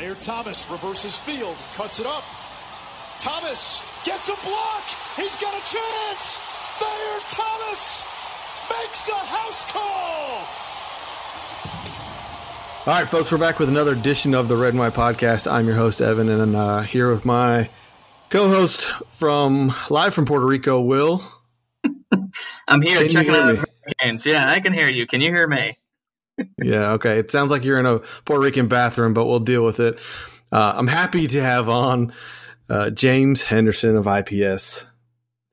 Thayer Thomas reverses field, cuts it up. Thomas gets a block. He's got a chance. Thayer Thomas makes a house call. All right, folks, we're back with another edition of the Red and White Podcast. I'm your host, Evan, and uh, here with my co-host from live from Puerto Rico, Will. I'm here can checking out hurricanes. Yeah, I can hear you. Can you hear me? Yeah, okay. It sounds like you're in a Puerto Rican bathroom, but we'll deal with it. Uh, I'm happy to have on uh, James Henderson of IPS,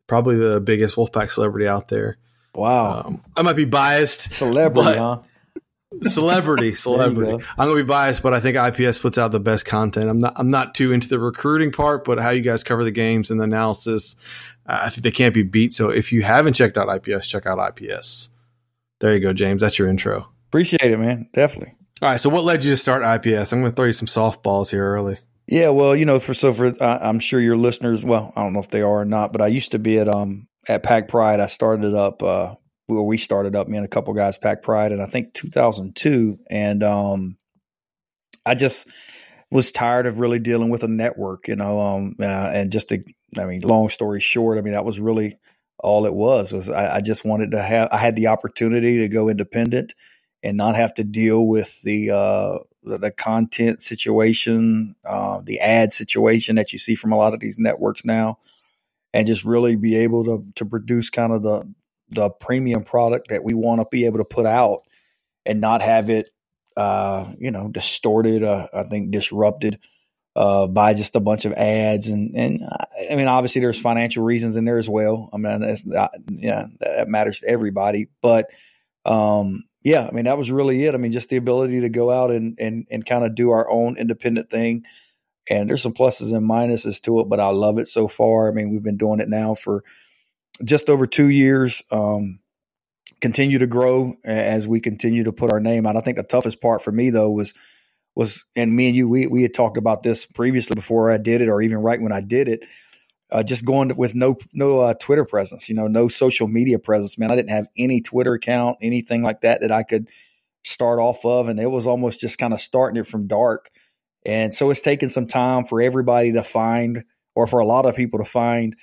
probably the biggest Wolfpack celebrity out there. Wow. Um, I might be biased. Celebrity, huh? Celebrity, celebrity. I'm gonna be biased, but I think IPS puts out the best content. I'm not. I'm not too into the recruiting part, but how you guys cover the games and the analysis, uh, I think they can't be beat. So if you haven't checked out IPS, check out IPS. There you go, James. That's your intro. Appreciate it, man. Definitely. All right. So what led you to start IPS? I'm going to throw you some softballs here early. Yeah, well, you know, for so for uh, I'm sure your listeners, well, I don't know if they are or not, but I used to be at um at Pack Pride. I started up uh well, we started up me and a couple guys Pack Pride, and I think 2002, and um, I just was tired of really dealing with a network, you know, um, uh, and just to, I mean, long story short, I mean, that was really all it was. Was I, I just wanted to have, I had the opportunity to go independent and not have to deal with the uh, the, the, content situation, uh, the ad situation that you see from a lot of these networks now, and just really be able to to produce kind of the the premium product that we want to be able to put out and not have it, uh, you know, distorted. Uh, I think disrupted uh, by just a bunch of ads and and I mean, obviously there's financial reasons in there as well. I mean, that's not, yeah, that matters to everybody, but um, yeah, I mean, that was really it. I mean, just the ability to go out and and and kind of do our own independent thing. And there's some pluses and minuses to it, but I love it so far. I mean, we've been doing it now for just over two years. Um, continue to grow as we continue to put our name out. I think the toughest part for me though was was and me and you we we had talked about this previously before I did it or even right when I did it. Uh, just going with no no uh, Twitter presence, you know, no social media presence. Man, I didn't have any Twitter account, anything like that that I could start off of, and it was almost just kind of starting it from dark. And so it's taken some time for everybody to find, or for a lot of people to find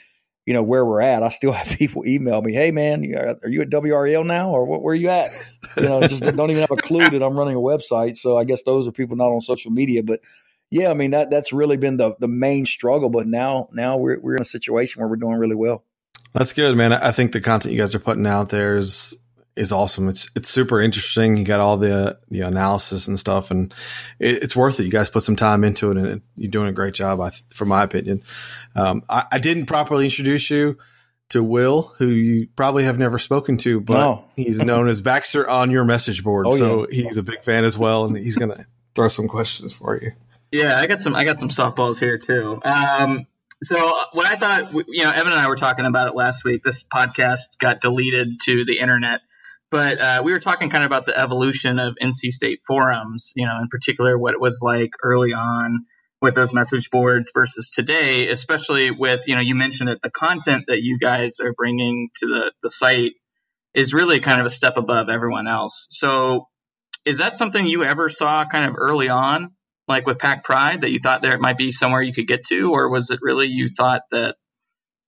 you know where we're at. I still have people email me, "Hey man, are you at WRL now, or where are you at?" You know, just don't even have a clue that I'm running a website. So I guess those are people not on social media. But yeah, I mean that that's really been the the main struggle. But now now we're we're in a situation where we're doing really well. That's good, man. I think the content you guys are putting out there is is awesome. It's it's super interesting. You got all the the analysis and stuff, and it, it's worth it. You guys put some time into it, and it, you're doing a great job. I, from my opinion, um, I, I, didn't properly introduce you to Will, who you probably have never spoken to, but no. he's known as Baxter on your message board. Oh, so yeah. he's a big fan as well, and he's gonna throw some questions for you. Yeah, I got some. I got some softballs here too. Um, so what I thought, you know, Evan and I were talking about it last week. This podcast got deleted to the internet but uh, we were talking kind of about the evolution of NC State forums, you know, in particular what it was like early on with those message boards versus today, especially with, you know, you mentioned that the content that you guys are bringing to the, the site is really kind of a step above everyone else. So is that something you ever saw kind of early on, like with Pack Pride, that you thought there might be somewhere you could get to, or was it really you thought that,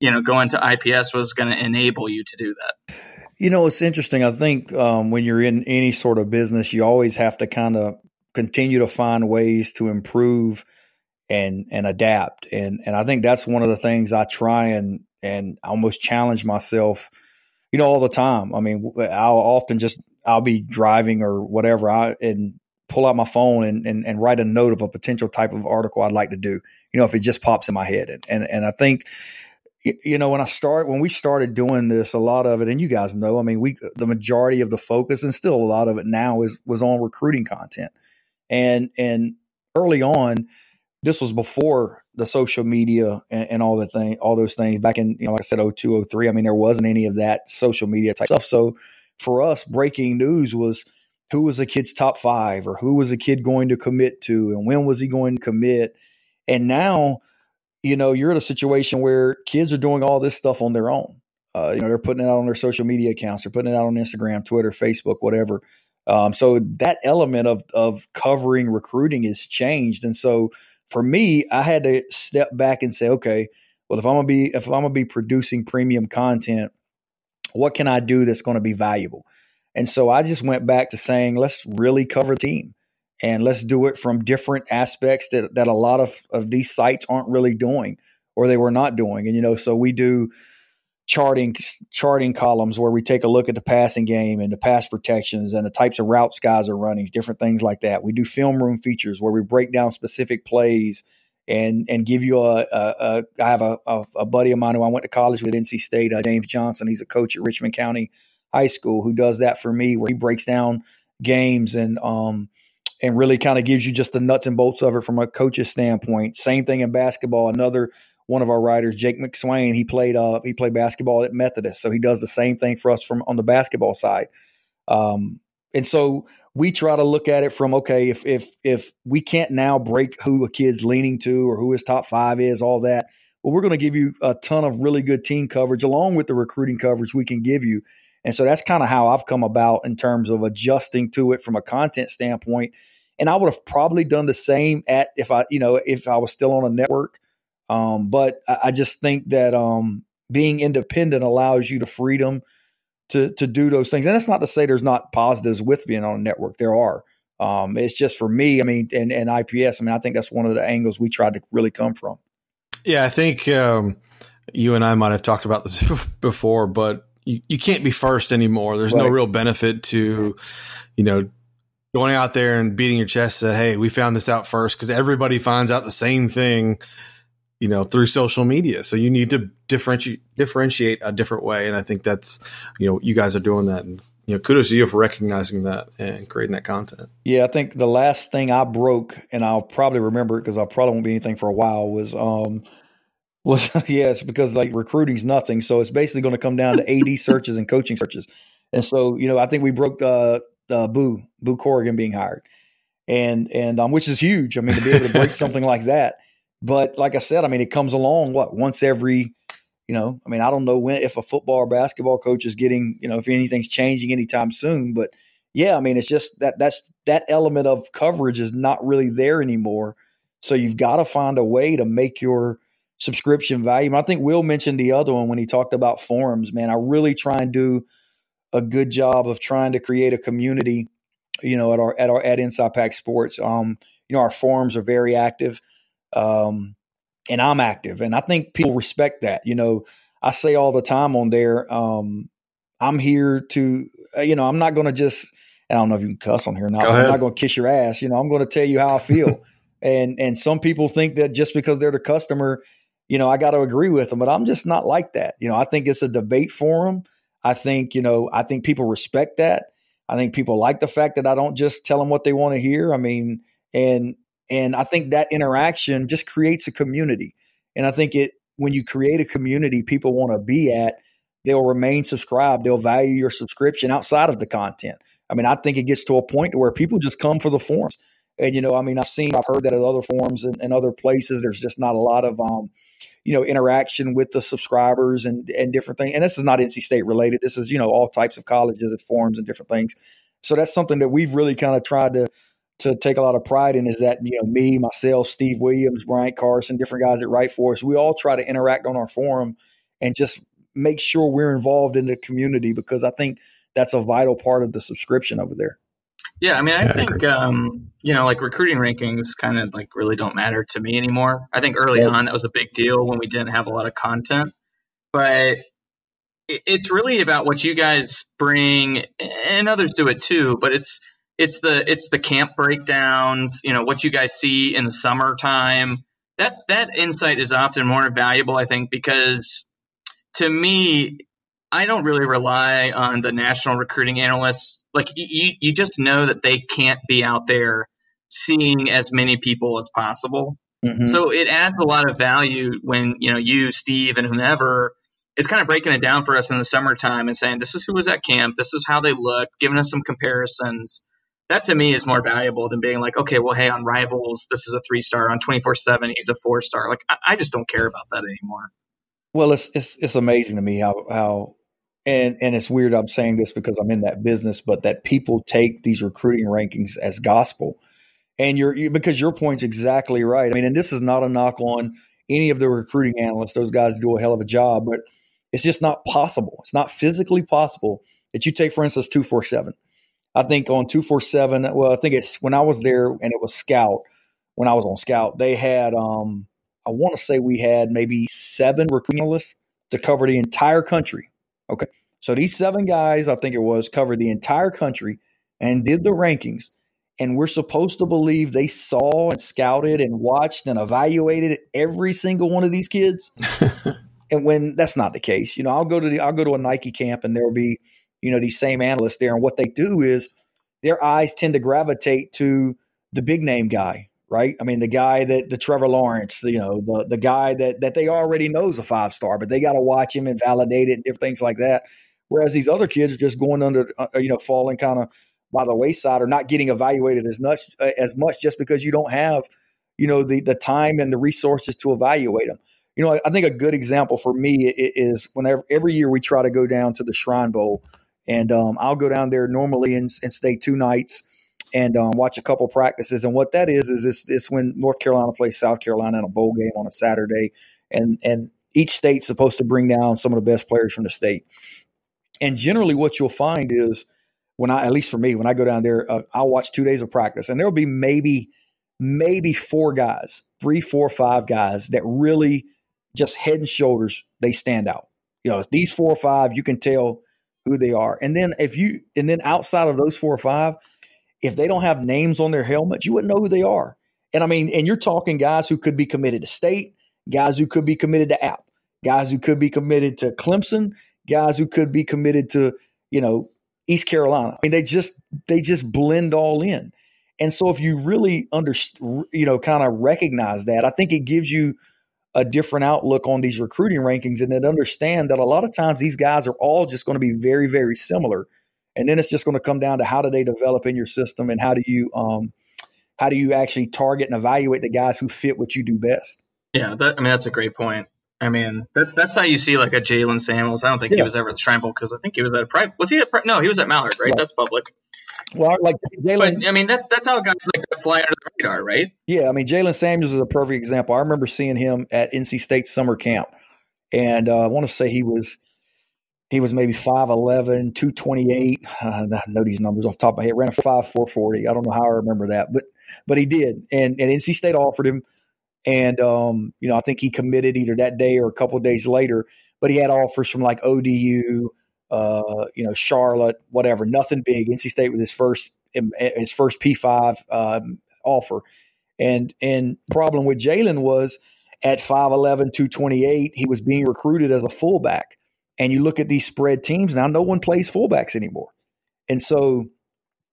you know, going to IPS was going to enable you to do that? You know, it's interesting. I think um, when you're in any sort of business, you always have to kind of continue to find ways to improve and and adapt. And and I think that's one of the things I try and and almost challenge myself. You know, all the time. I mean, I'll often just I'll be driving or whatever, I and pull out my phone and, and and write a note of a potential type of article I'd like to do. You know, if it just pops in my head, and and, and I think you know when i start when we started doing this a lot of it and you guys know i mean we the majority of the focus and still a lot of it now is was on recruiting content and and early on this was before the social media and, and all the thing all those things back in you know like i said 0203 i mean there wasn't any of that social media type stuff so for us breaking news was who was the kid's top five or who was the kid going to commit to and when was he going to commit and now you know, you're in a situation where kids are doing all this stuff on their own. Uh, you know, they're putting it out on their social media accounts, they're putting it out on Instagram, Twitter, Facebook, whatever. Um, so that element of of covering recruiting has changed, and so for me, I had to step back and say, okay, well, if I'm gonna be if I'm gonna be producing premium content, what can I do that's going to be valuable? And so I just went back to saying, let's really cover the team and let's do it from different aspects that, that a lot of, of these sites aren't really doing or they were not doing. And, you know, so we do charting charting columns where we take a look at the passing game and the pass protections and the types of routes guys are running, different things like that. We do film room features where we break down specific plays and and give you a. a, a I have a, a, buddy of mine who I went to college with NC State, uh, James Johnson. He's a coach at Richmond County High School who does that for me, where he breaks down games and um and really kind of gives you just the nuts and bolts of it from a coach's standpoint. Same thing in basketball. Another one of our writers, Jake McSwain, he played uh he played basketball at Methodist, so he does the same thing for us from on the basketball side. Um, and so we try to look at it from okay, if if if we can't now break who a kid's leaning to or who his top five is, all that. Well, we're going to give you a ton of really good team coverage along with the recruiting coverage we can give you. And so that's kind of how I've come about in terms of adjusting to it from a content standpoint. And I would have probably done the same at if I, you know, if I was still on a network. Um, but I, I, just think that um, being independent allows you the freedom to to do those things. And that's not to say there's not positives with being on a network. There are. Um, it's just for me. I mean, and, and IPS. I mean, I think that's one of the angles we tried to really come from. Yeah, I think um, you and I might have talked about this before, but you, you can't be first anymore. There's right. no real benefit to, you know, going out there and beating your chest that hey, we found this out first because everybody finds out the same thing you know through social media so you need to differentiate differentiate a different way and i think that's you know you guys are doing that and you know kudos to you for recognizing that and creating that content yeah i think the last thing i broke and i'll probably remember it because i probably won't be anything for a while was um was yes because like recruiting's nothing so it's basically going to come down to ad searches and coaching searches and so you know i think we broke the uh, boo boo corrigan being hired and and um, which is huge i mean to be able to break something like that but like I said, I mean, it comes along what once every, you know, I mean, I don't know when if a football or basketball coach is getting, you know, if anything's changing anytime soon. But yeah, I mean, it's just that that's that element of coverage is not really there anymore. So you've got to find a way to make your subscription value. I think Will mentioned the other one when he talked about forums. Man, I really try and do a good job of trying to create a community. You know, at our at our at Inside Pack Sports, um, you know, our forums are very active um, and I'm active, and I think people respect that. You know, I say all the time on there, um, I'm here to, uh, you know, I'm not going to just. I don't know if you can cuss on here not. I'm not going to kiss your ass. You know, I'm going to tell you how I feel. and and some people think that just because they're the customer, you know, I got to agree with them. But I'm just not like that. You know, I think it's a debate forum. I think you know, I think people respect that. I think people like the fact that I don't just tell them what they want to hear. I mean, and and I think that interaction just creates a community. And I think it when you create a community people want to be at, they'll remain subscribed. They'll value your subscription outside of the content. I mean, I think it gets to a point where people just come for the forums. And you know, I mean, I've seen, I've heard that at other forums and, and other places, there's just not a lot of, um, you know, interaction with the subscribers and and different things. And this is not NC State related. This is you know all types of colleges and forums and different things. So that's something that we've really kind of tried to to take a lot of pride in is that you know me, myself, Steve Williams, Bryant Carson, different guys that write for us, we all try to interact on our forum and just make sure we're involved in the community because I think that's a vital part of the subscription over there. Yeah, I mean, I yeah, think I um, you know, like recruiting rankings kind of like really don't matter to me anymore. I think early on that was a big deal when we didn't have a lot of content, but it's really about what you guys bring, and others do it too. But it's it's the it's the camp breakdowns, you know, what you guys see in the summertime. That that insight is often more valuable, I think, because to me, I don't really rely on the national recruiting analysts. Like you, you just know that they can't be out there seeing as many people as possible. Mm-hmm. So it adds a lot of value when you know you, Steve, and whomever is kind of breaking it down for us in the summertime and saying this is who was at camp, this is how they look, giving us some comparisons that to me is more valuable than being like, okay, well, hey, on Rivals, this is a three star. On twenty four seven, he's a four star. Like, I, I, just don't care about that anymore. Well, it's it's it's amazing to me how how and and it's weird I'm saying this because I'm in that business, but that people take these recruiting rankings as gospel. And you're you, because your point's exactly right. I mean, and this is not a knock on any of the recruiting analysts; those guys do a hell of a job, but it's just not possible. It's not physically possible that you take, for instance, two four seven. I think on two four seven. Well, I think it's when I was there and it was Scout. When I was on Scout, they had um, I want to say we had maybe seven recruiting analysts to cover the entire country. Okay, so these seven guys, I think it was, covered the entire country and did the rankings. And we're supposed to believe they saw and scouted and watched and evaluated every single one of these kids. and when that's not the case, you know, I'll go to the I'll go to a Nike camp and there'll be, you know, these same analysts there, and what they do is their eyes tend to gravitate to the big name guy, right? I mean, the guy that the Trevor Lawrence, you know, the the guy that that they already know is a five star, but they got to watch him and validate it and different things like that. Whereas these other kids are just going under, uh, you know, falling kind of by the wayside or not getting evaluated as much uh, as much just because you don't have you know the the time and the resources to evaluate them. You know, I, think a good example for me is whenever every year we try to go down to the Shrine Bowl, and um, I'll go down there normally and, and stay two nights and um, watch a couple practices. And what that is is it's, it's when North Carolina plays South Carolina in a bowl game on a Saturday, and and each state's supposed to bring down some of the best players from the state. And generally, what you'll find is when I, at least for me, when I go down there, uh, I'll watch two days of practice, and there'll be maybe, maybe four guys, three, four, five guys that really just head and shoulders they stand out. You know, these four or five, you can tell who they are, and then if you, and then outside of those four or five, if they don't have names on their helmets, you wouldn't know who they are. And I mean, and you're talking guys who could be committed to state, guys who could be committed to App, guys who could be committed to Clemson, guys who could be committed to, you know, East Carolina. I mean, they just they just blend all in. And so if you really under you know kind of recognize that, I think it gives you a different outlook on these recruiting rankings and then understand that a lot of times these guys are all just going to be very very similar. And then it's just going to come down to how do they develop in your system and how do you um how do you actually target and evaluate the guys who fit what you do best. Yeah, that, I mean that's a great point. I mean, that, that's how you see like a Jaylen Samuels. I don't think yeah. he was ever at Bowl because I think he was at a private. Was he at? No, he was at Mallard, right? That's public. Well, like Jaylen. I mean, that's that's how guys like fly under the radar, right? Yeah, I mean, Jaylen Samuels is a perfect example. I remember seeing him at NC State summer camp, and uh, I want to say he was he was maybe 5'11", 228. I know these numbers off the top of my head. Ran a five four forty. I don't know how I remember that, but but he did, and and NC State offered him and, um, you know, I think he committed either that day or a couple days later, but he had offers from like ODU, uh, you know, Charlotte, whatever, nothing big. NC State was his first, um, his first P5 um, offer. And, and problem with Jaylen was at 5'11, 228, he was being recruited as a fullback. And you look at these spread teams now, no one plays fullbacks anymore. And so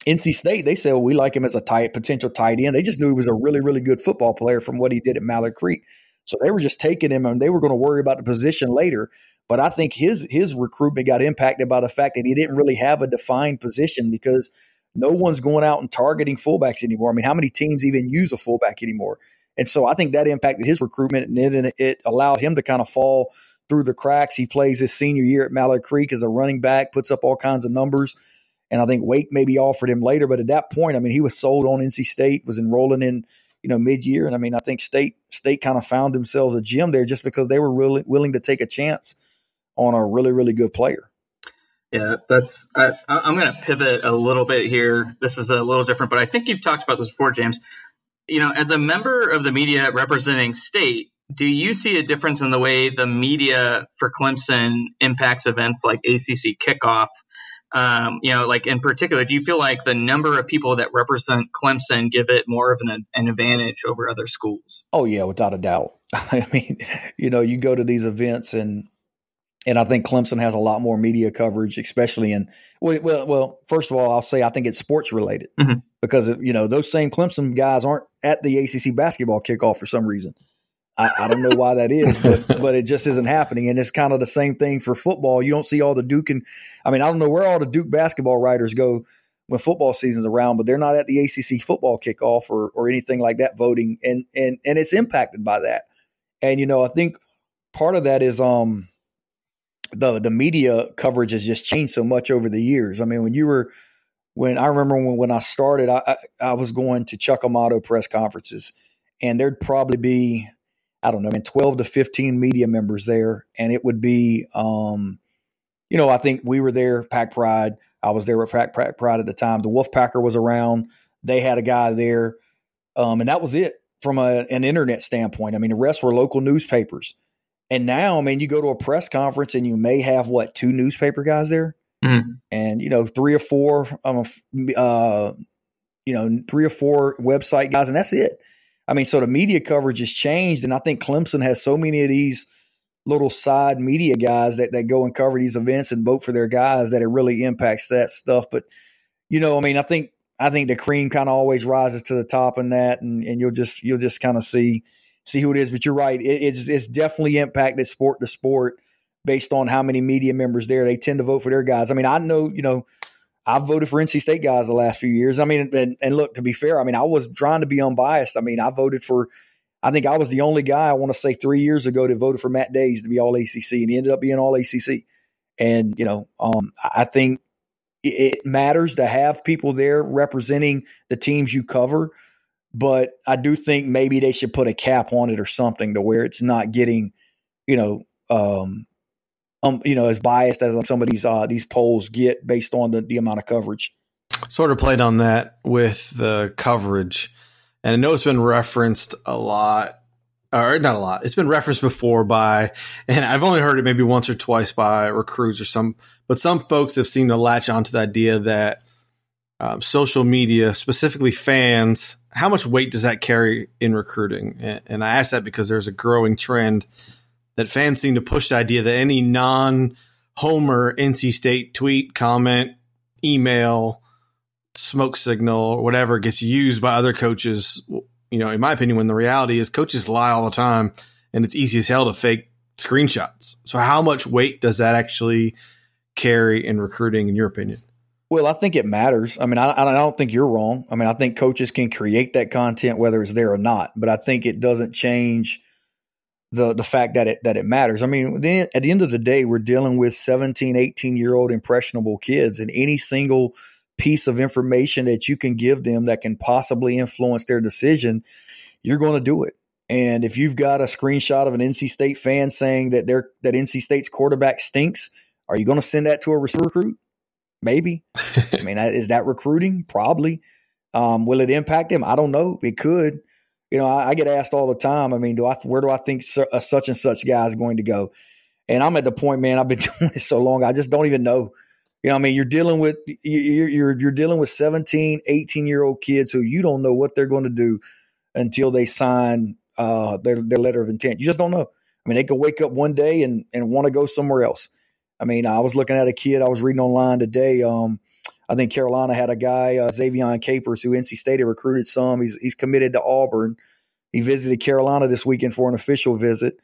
NC State, they said, well, we like him as a tight potential tight end. They just knew he was a really, really good football player from what he did at Mallard Creek. So they were just taking him and they were going to worry about the position later. But I think his his recruitment got impacted by the fact that he didn't really have a defined position because no one's going out and targeting fullbacks anymore. I mean, how many teams even use a fullback anymore? And so I think that impacted his recruitment and it, it allowed him to kind of fall through the cracks. He plays his senior year at Mallard Creek as a running back, puts up all kinds of numbers and I think Wake maybe offered him later. But at that point, I mean, he was sold on NC State, was enrolling in you know mid year, and I mean, I think State State kind of found themselves a gym there just because they were really willing to take a chance on a really really good player. Yeah, that's. I, am going to pivot a little bit here. This is a little different, but I think you've talked about this before, James. You know, as a member of the media representing state, do you see a difference in the way the media for Clemson impacts events like ACC kickoff um, you know, like in particular, do you feel like the number of people that represent Clemson give it more of an, an advantage over other schools? Oh yeah, without a doubt. I mean, you know, you go to these events and and I think Clemson has a lot more media coverage, especially in well, well. First of all, I'll say I think it's sports related mm-hmm. because you know those same Clemson guys aren't at the ACC basketball kickoff for some reason. I, I, don't know why that is, but but it just isn't happening. And it's kind of the same thing for football. You don't see all the Duke and I mean I don't know where all the Duke basketball writers go when football season's around, but they're not at the ACC football kickoff or or anything like that voting, and and and it's impacted by that. And you know I think part of that is um the the media coverage has just changed so much over the years. I mean, when you were when I remember when, when I started, I, I, I was going to Chuck Amato press conferences, and there'd probably be I don't know, I mean, twelve to fifteen media members there, and it would be, um, you know, I think we were there, Pack Pride. I was there with Pack, Pack Pride at the time. The Wolfpacker was around. They had a guy there, um, and that was it from a, an internet standpoint. I mean, the rest were local newspapers. And now, I mean, you go to a press conference and you may have what two newspaper guys there, mm-hmm. and you know three or four, um, uh, you know, three or four website guys, and that's it. I mean, so the media coverage has changed, and I think Clemson has so many of these little side media guys that, that go and cover these events and vote for their guys that it really impacts that stuff. But you know, I mean, I think I think the cream kind of always rises to the top in that, and, and you'll just you'll just kind of see see who it is. But you're right; it, it's it's definitely impacted sport to sport based on how many media members there. They tend to vote for their guys. I mean, I know you know. I've voted for NC State guys the last few years. I mean, and, and look, to be fair, I mean, I was trying to be unbiased. I mean, I voted for, I think I was the only guy I want to say three years ago that voted for Matt Dayes to be all ACC, and he ended up being all ACC. And you know, um, I think it matters to have people there representing the teams you cover. But I do think maybe they should put a cap on it or something to where it's not getting, you know, um, um you know, as biased as some of these uh, these polls get based on the, the amount of coverage. Sort of played on that with the coverage, and I know it's been referenced a lot or not a lot. It's been referenced before by, and I've only heard it maybe once or twice by recruits or some but some folks have seemed to latch onto the idea that um, social media, specifically fans, how much weight does that carry in recruiting? And, and I ask that because there's a growing trend that fans seem to push the idea that any non Homer NC State tweet, comment, email, smoke signal, or whatever gets used by other coaches. You know, in my opinion, when the reality is coaches lie all the time and it's easy as hell to fake screenshots. So, how much weight does that actually carry in recruiting, in your opinion? Well, I think it matters. I mean, I, I don't think you're wrong. I mean, I think coaches can create that content whether it's there or not, but I think it doesn't change the the fact that it that it matters. I mean, at the end of the day, we're dealing with 17, 18 year old impressionable kids, and any single piece of information that you can give them that can possibly influence their decision, you're going to do it. And if you've got a screenshot of an NC State fan saying that their that NC State's quarterback stinks, are you going to send that to a recruit? Maybe. I mean, is that recruiting? Probably. Um, will it impact him? I don't know. It could. You know, I, I, get asked all the time. I mean, do I where do I think su- a such and such guy is going to go? And I'm at the point, man. I've been doing this so long, I just don't even know. You know, I mean, you're dealing with you're you're, you're dealing with 17, 18 year old kids who you don't know what they're going to do until they sign uh, their their letter of intent. You just don't know. I mean, they could wake up one day and and want to go somewhere else. I mean, I was looking at a kid I was reading online today. Um, I think Carolina had a guy, uh, Zevian Capers, who NC State had recruited some. He's he's committed to Auburn. He visited Carolina this weekend for an official visit,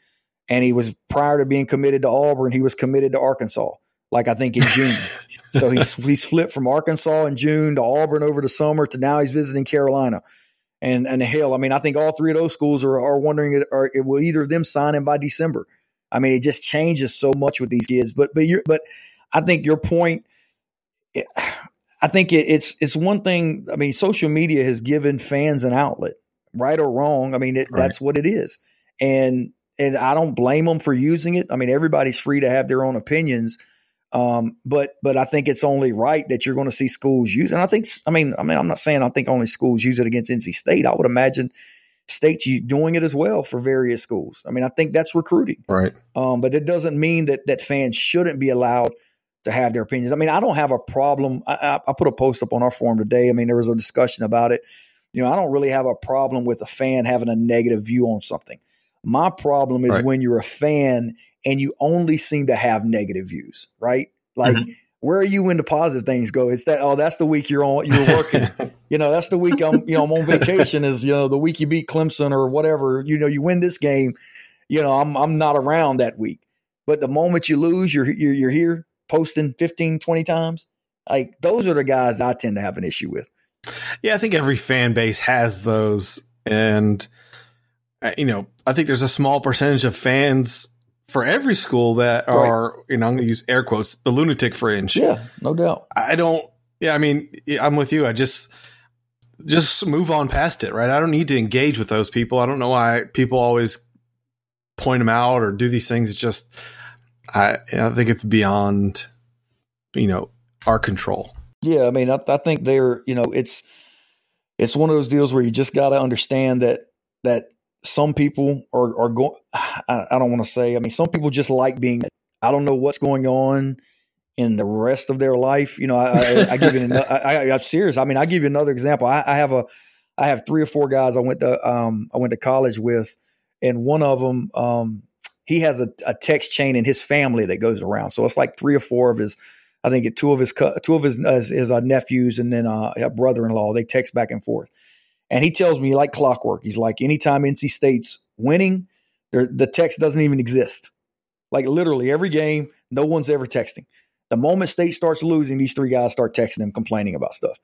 and he was prior to being committed to Auburn, he was committed to Arkansas. Like I think in June. so he's he's flipped from Arkansas in June to Auburn over the summer to now he's visiting Carolina. And and hell, I mean, I think all three of those schools are are wondering, are will either of them sign him by December? I mean, it just changes so much with these kids. But but you but I think your point. It, I think it, it's it's one thing. I mean, social media has given fans an outlet, right or wrong. I mean, it, right. that's what it is, and and I don't blame them for using it. I mean, everybody's free to have their own opinions, um, but but I think it's only right that you're going to see schools use. And I think I mean I mean I'm not saying I think only schools use it against NC State. I would imagine states doing it as well for various schools. I mean, I think that's recruiting, right? Um, but it doesn't mean that that fans shouldn't be allowed to have their opinions. I mean, I don't have a problem. I, I, I, put a post up on our forum today. I mean, there was a discussion about it. You know, I don't really have a problem with a fan having a negative view on something. My problem is right. when you're a fan and you only seem to have negative views, right? Like. Mm-hmm where are you when the positive things go? It's that oh, that's the week you're on you're working. you know, that's the week I'm you know I'm on vacation. Is you know the week you beat Clemson or whatever. You know, you win this game. You know, I'm I'm not around that week. But the moment you lose, you're you're, you're here posting 15, 20 times. Like those are the guys I tend to have an issue with. Yeah, I think every fan base has those, and uh, you know, I think there's a small percentage of fans for every school that right. are, you know, I'm going to use air quotes, the lunatic fringe. Yeah, no doubt. I don't, yeah, I mean, I'm with you. I just, just move on past it, right? I don't need to engage with those people. I don't know why people always point them out or do these things. It's just, I, I think it's beyond, you know, our control. Yeah, I mean, I, I think they're, you know, it's, it's one of those deals where you just got to understand that that some people are are going. I, I don't want to say. I mean, some people just like being. I don't know what's going on in the rest of their life. You know, I, I, I give you. Another, I, am serious. I mean, I give you another example. I, I, have a. I have three or four guys I went to. Um, I went to college with, and one of them. Um, he has a, a text chain in his family that goes around. So it's like three or four of his. I think two of his two of his his, his uh, nephews and then uh, a brother in law. They text back and forth. And he tells me like clockwork. He's like, anytime NC State's winning, the text doesn't even exist. Like literally every game, no one's ever texting. The moment State starts losing, these three guys start texting him, complaining about stuff.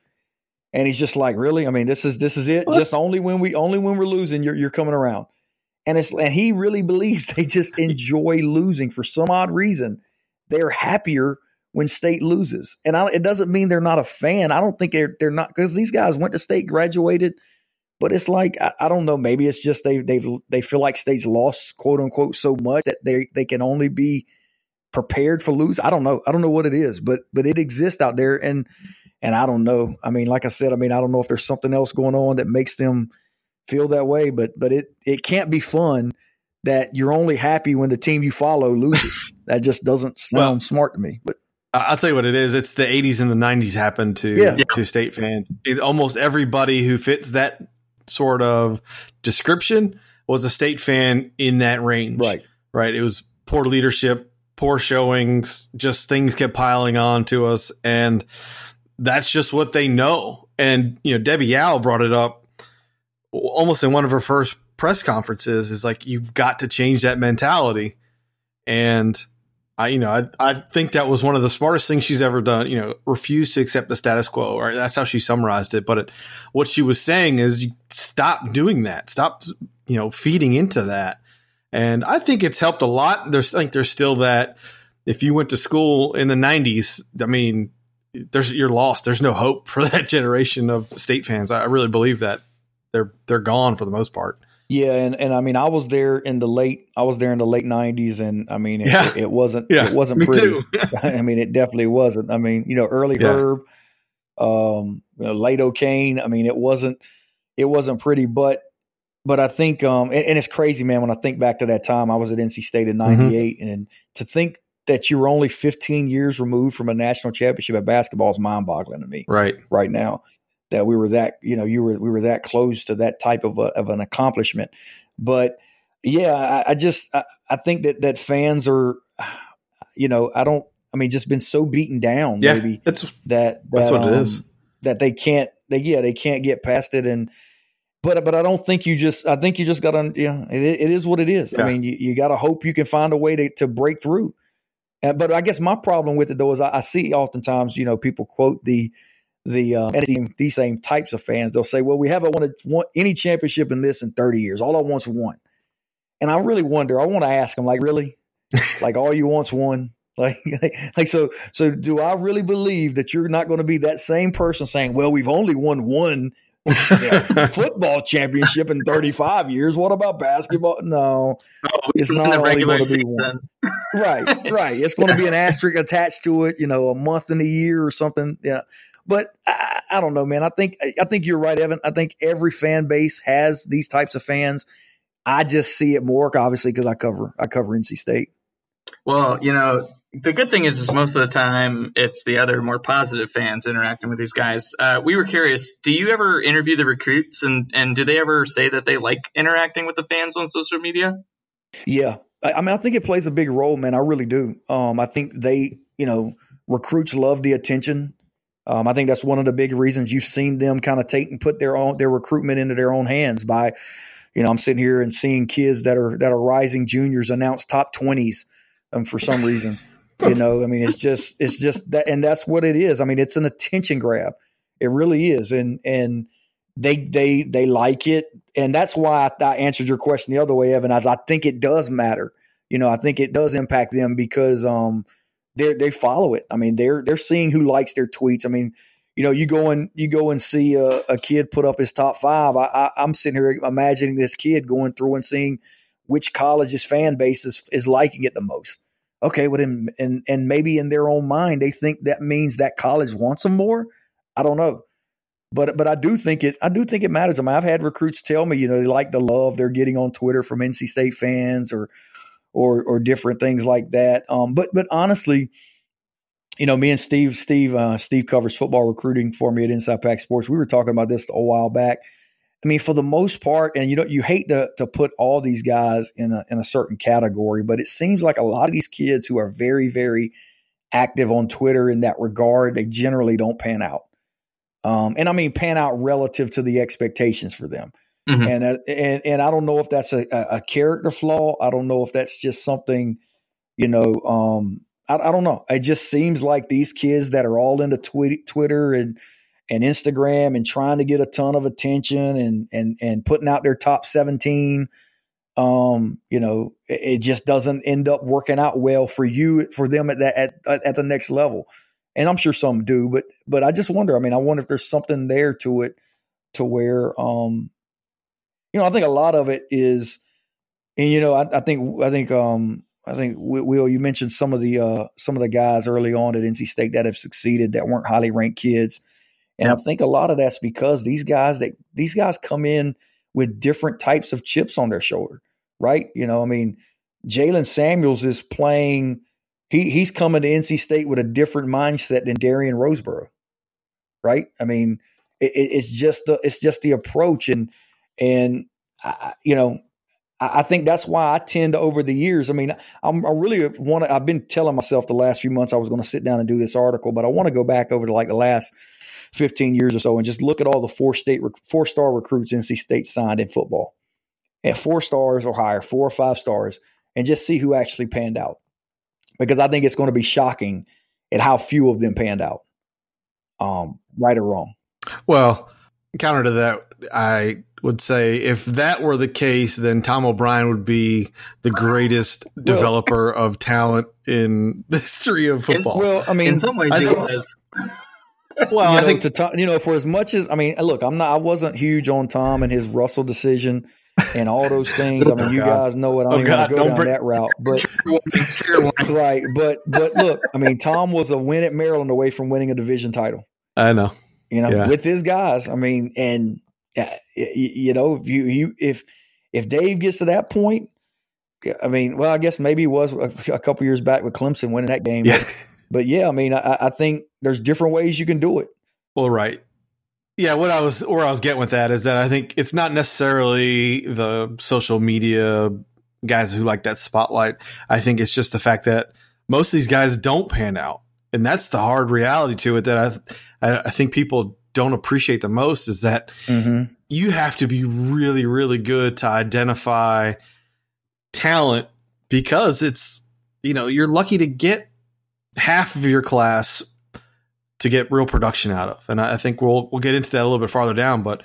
And he's just like, really? I mean, this is this is it. What? Just only when we only when we're losing, you're you're coming around. And it's and he really believes they just enjoy losing for some odd reason. They're happier when state loses. And I, it doesn't mean they're not a fan. I don't think they're they're not because these guys went to state, graduated, but it's like I, I, don't know. Maybe it's just they they they feel like state's lost quote unquote so much that they they can only be prepared for lose. I don't know. I don't know what it is, but but it exists out there, and and I don't know. I mean, like I said, I mean, I don't know if there's something else going on that makes them feel that way, but but it it can't be fun that you're only happy when the team you follow loses. that just doesn't sound well, smart to me. But I'll tell you what it is. It's the 80s and the 90s happened to yeah. to state fans. It, almost everybody who fits that sort of description was a state fan in that range. Right. Right. It was poor leadership, poor showings, just things kept piling on to us. And that's just what they know. And, you know, Debbie Yow brought it up almost in one of her first press conferences is like, you've got to change that mentality. And I, you know, I, I think that was one of the smartest things she's ever done. You know, refuse to accept the status quo. Right? That's how she summarized it. But it, what she was saying is, stop doing that. Stop, you know, feeding into that. And I think it's helped a lot. There's, I think there's still that. If you went to school in the '90s, I mean, there's you're lost. There's no hope for that generation of state fans. I really believe that they're they're gone for the most part. Yeah, and, and I mean, I was there in the late, I was there in the late '90s, and I mean, it, yeah. it, it wasn't, yeah, it wasn't pretty. I mean, it definitely wasn't. I mean, you know, early yeah. Herb, um, you know, late O'Cain. I mean, it wasn't, it wasn't pretty. But, but I think, um, and, and, it's crazy, man. When I think back to that time, I was at NC State in '98, mm-hmm. and to think that you were only 15 years removed from a national championship at basketball is mind-boggling to me. Right, right now that we were that you know you were we were that close to that type of a, of an accomplishment. But yeah, I, I just I, I, think that that fans are, you know, I don't. I mean, just been so beaten down. Yeah, maybe that's that, that that's what um, it is. That they can't. They yeah, they can't get past it and. But, but I don't think you just I think you just got to you know it, it is what it is. Yeah. I mean you, you got to hope you can find a way to, to break through. Uh, but I guess my problem with it though is I, I see oftentimes you know people quote the the um, these same types of fans, they'll say, "Well, we haven't won, a, won any championship in this in 30 years. All I want's one." And I really wonder. I want to ask them, like, really, like all you want's one. Like, like, so, so do I really believe that you're not going to be that same person saying, "Well, we've only won one you know, football championship in 35 years. What about basketball? No, oh, it's not only going to be one. right, right. It's going to be an asterisk attached to it. You know, a month in a year or something. Yeah. But I, I, don't know, man. I think I think you're right, Evan. I think every fan base has these types of fans. I just see it more, obviously, because I cover I cover NC State. Well, you know, the good thing is, is most of the time it's the other more positive fans interacting with these guys. Uh, we were curious. Do you ever interview the recruits, and and do they ever say that they like interacting with the fans on social media? Yeah, I, I mean, I think it plays a big role, man. I really do. Um, I think they, you know, recruits love the attention um, I think that's one of the big reasons you've seen them kind of take and put their own their recruitment into their own hands by, you know, I'm sitting here and seeing kids that are that are rising juniors announce top twenties, um, for some reason. you know, I mean, it's just it's just that, and that's what it is. I mean, it's an attention grab. It really is, and and they they they like it, and that's why I, I answered your question the other way, Evan. As I think it does matter you know, I think it does impact them because um, they they follow it. I mean, they're they're seeing who likes their tweets. I mean, you know, you go and you go and see a, a kid put up his top five. I, I, am sitting here imagining this kid going through and seeing which college's fan base is, is liking it the most. Okay, well, then, and and maybe in their own mind they think that means that college wants them more. I don't know, but but I do think it. I do think it matters. I mean, I've had recruits tell me, you know, they like the love they're getting on Twitter from NC State fans or or or different things like that. Um, but but honestly, you know, me and Steve, Steve, uh, Steve covers football recruiting for me at Inside Pack Sports. We were talking about this a while back. I mean, for the most part, and you know, you hate to to put all these guys in a in a certain category, but it seems like a lot of these kids who are very, very active on Twitter in that regard, they generally don't pan out. Um, and I mean, pan out relative to the expectations for them. Mm-hmm. And, uh, and and I don't know if that's a, a character flaw. I don't know if that's just something, you know, um, I, I, don't know. It just seems like these kids that are all into tweet, Twitter and and Instagram and trying to get a ton of attention and and and putting out their top 17 um you know it, it just doesn't end up working out well for you for them at that at, at the next level and i'm sure some do but but i just wonder i mean i wonder if there's something there to it to where um you know i think a lot of it is and you know i, I think i think um I think Will, you mentioned some of the uh, some of the guys early on at NC State that have succeeded that weren't highly ranked kids, and I think a lot of that's because these guys that these guys come in with different types of chips on their shoulder, right? You know, I mean, Jaylen Samuels is playing. He he's coming to NC State with a different mindset than Darian Roseboro, right? I mean, it, it's just the it's just the approach and and I, you know I think that's why I tend to over the years. I mean, I'm, I really want to. I've been telling myself the last few months I was going to sit down and do this article, but I want to go back over to like the last 15 years or so and just look at all the four state four star recruits NC State signed in football at four stars or higher, four or five stars, and just see who actually panned out. Because I think it's going to be shocking at how few of them panned out, um, right or wrong. Well, counter to that, I would say if that were the case, then Tom O'Brien would be the greatest well, developer of talent in the history of football. well, I mean, in some ways, he was. Well, you I know, think to Tom, you know, for as much as I mean, look, I'm not, I wasn't huge on Tom and his Russell decision and all those things. I mean, you oh, guys know what I don't oh, even go down bring, that route, but right. But but look, I mean, Tom was a win at Maryland away from winning a division title. I know. You know, yeah. with his guys. I mean, and you know, if you, you if if Dave gets to that point, I mean, well, I guess maybe he was a, a couple years back with Clemson winning that game. Yeah. But, but yeah, I mean, I, I think there's different ways you can do it. Well, right. Yeah, what I was where I was getting with that is that I think it's not necessarily the social media guys who like that spotlight. I think it's just the fact that most of these guys don't pan out, and that's the hard reality to it. That I I think people don't appreciate the most is that mm-hmm. you have to be really, really good to identify talent because it's, you know, you're lucky to get half of your class to get real production out of. And I think we'll we'll get into that a little bit farther down, but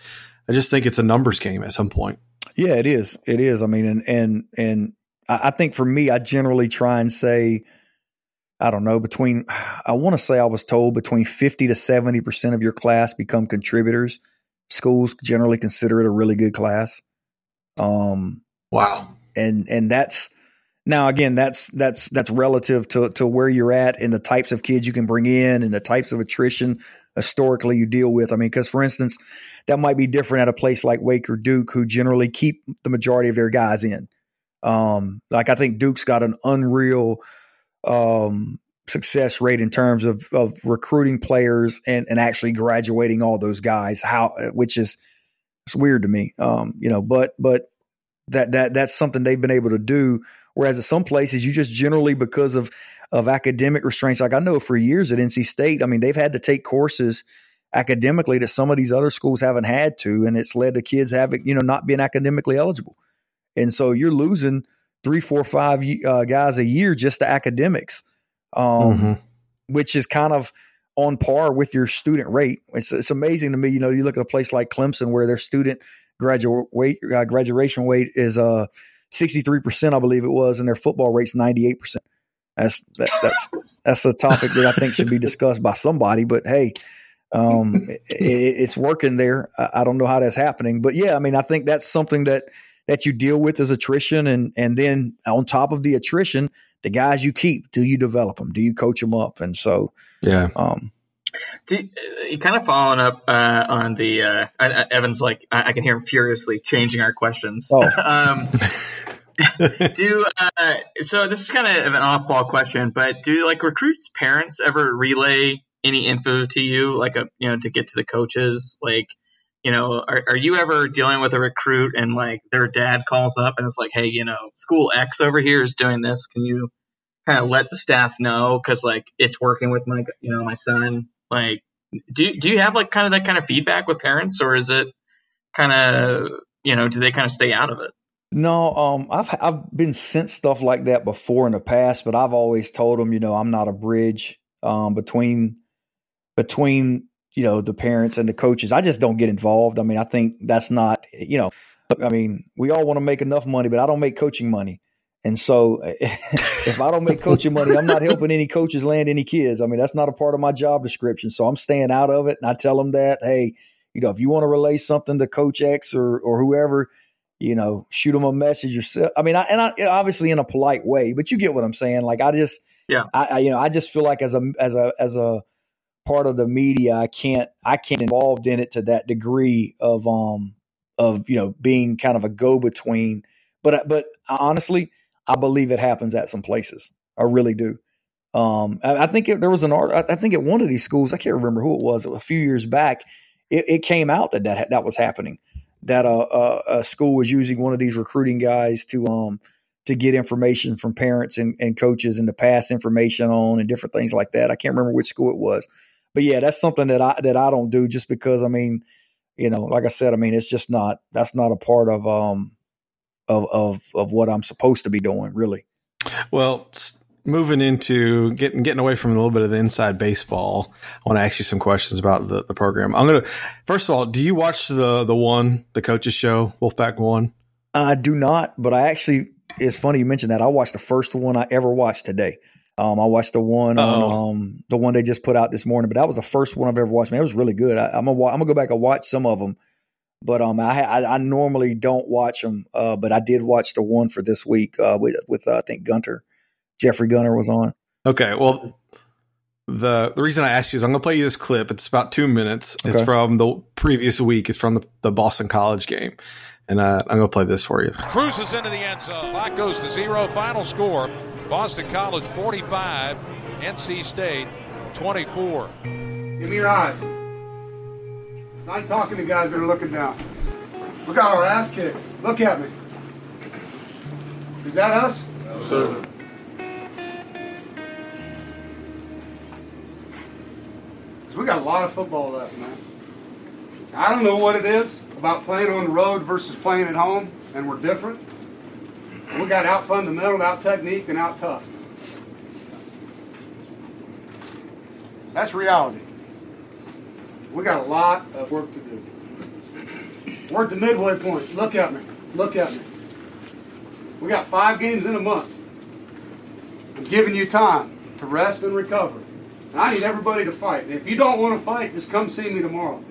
I just think it's a numbers game at some point. Yeah, it is. It is. I mean, and and and I think for me, I generally try and say I don't know, between, I want to say I was told between 50 to 70% of your class become contributors. Schools generally consider it a really good class. Um, wow. And, and that's, now again, that's, that's, that's relative to, to where you're at and the types of kids you can bring in and the types of attrition historically you deal with. I mean, because for instance, that might be different at a place like Wake or Duke, who generally keep the majority of their guys in. Um, like I think Duke's got an unreal um, success rate in terms of, of recruiting players and, and actually graduating all those guys. How, which is it's weird to me, um, you know. But but that that that's something they've been able to do. Whereas at some places, you just generally because of of academic restraints, like I know for years at NC State, I mean they've had to take courses academically that some of these other schools haven't had to, and it's led to kids having you know not being academically eligible, and so you're losing three, four, five uh, guys a year just to academics, um, mm-hmm. which is kind of on par with your student rate. It's, it's amazing to me. You know, you look at a place like Clemson where their student graduate uh, graduation rate is uh 63%, I believe it was, and their football rate's 98%. That's that, that's that's a topic that I think should be discussed by somebody. But hey, um, it, it's working there. I, I, don't know how that's happening, but yeah, I mean, I think that's something that that you deal with as attrition, and and then on top of the attrition, the guys you keep, do you develop them? Do you coach them up? And so, yeah. Um, do you, kind of following up uh, on the uh, Evan's like I, I, can hear him furiously changing our questions. Oh. um, do uh, so this is kind of an off-ball question, but do like recruits' parents ever relay any info to you, like a you know to get to the coaches? Like, you know, are, are you ever dealing with a recruit and like their dad calls up and it's like, hey, you know, school X over here is doing this. Can you kind of let the staff know because like it's working with my you know my son? Like, do do you have like kind of that kind of feedback with parents, or is it kind of you know do they kind of stay out of it? No, um, I've I've been sent stuff like that before in the past, but I've always told them, you know, I'm not a bridge um, between between you know the parents and the coaches. I just don't get involved. I mean, I think that's not you know, I mean, we all want to make enough money, but I don't make coaching money, and so if I don't make coaching money, I'm not helping any coaches land any kids. I mean, that's not a part of my job description, so I'm staying out of it. And I tell them that, hey, you know, if you want to relay something to Coach X or or whoever you know, shoot them a message yourself. I mean, I, and I, obviously in a polite way, but you get what I'm saying. Like I just, yeah, I, I, you know, I just feel like as a as a as a part of the media, I can't I can't involved in it to that degree of um of you know being kind of a go between. But but honestly, I believe it happens at some places. I really do. Um, I, I think it, there was an art. I think at one of these schools, I can't remember who it was. A few years back, it, it came out that that that was happening that a, a, a, school was using one of these recruiting guys to um to get information from parents and, and coaches and to pass information on and different things like that. I can't remember which school it was, but yeah, that's something that I that I don't do just because I mean, you know, like I said, I mean, it's just not that's not a part of um of of of what I'm supposed to be doing, really. Well, moving into getting getting away from a little bit of the inside baseball, I want to ask you some questions about the, the program. I'm gonna first of all, do you watch the the one the coaches show Wolfpack One? I do not, but I actually it's funny you mentioned that. I watched the first one I ever watched today. Um, I watched the one on um, the one they just put out this morning, but that was the first one I've ever watched. Man, it was really good. I, am gonna I'm gonna go back and watch some of them, but um, I I, I normally don't watch them, uh, but I did watch the one for this week uh, with with uh, I think Gunter Jeffrey Gunter was on. Okay, well, the the reason I asked you is I'm going to play you this clip. It's about two minutes. Okay. It's from the previous week. It's from the, the Boston College game, and uh, I'm going to play this for you. Cruises into the end zone. Clock goes to zero. Final score: Boston College 45, NC State 24. Give me your eyes. I ain't talking to guys that are looking down. We got our ass kicked. Look at me. Is that us? No, sir. we got a lot of football left, man. I don't know what it is about playing on the road versus playing at home, and we're different. We got out fundamental, out technique, and out tough. That's reality. We got a lot of work to do. We're at the midway point. Look at me. Look at me. We got five games in a month. I'm giving you time to rest and recover. And I need everybody to fight. And if you don't want to fight, just come see me tomorrow.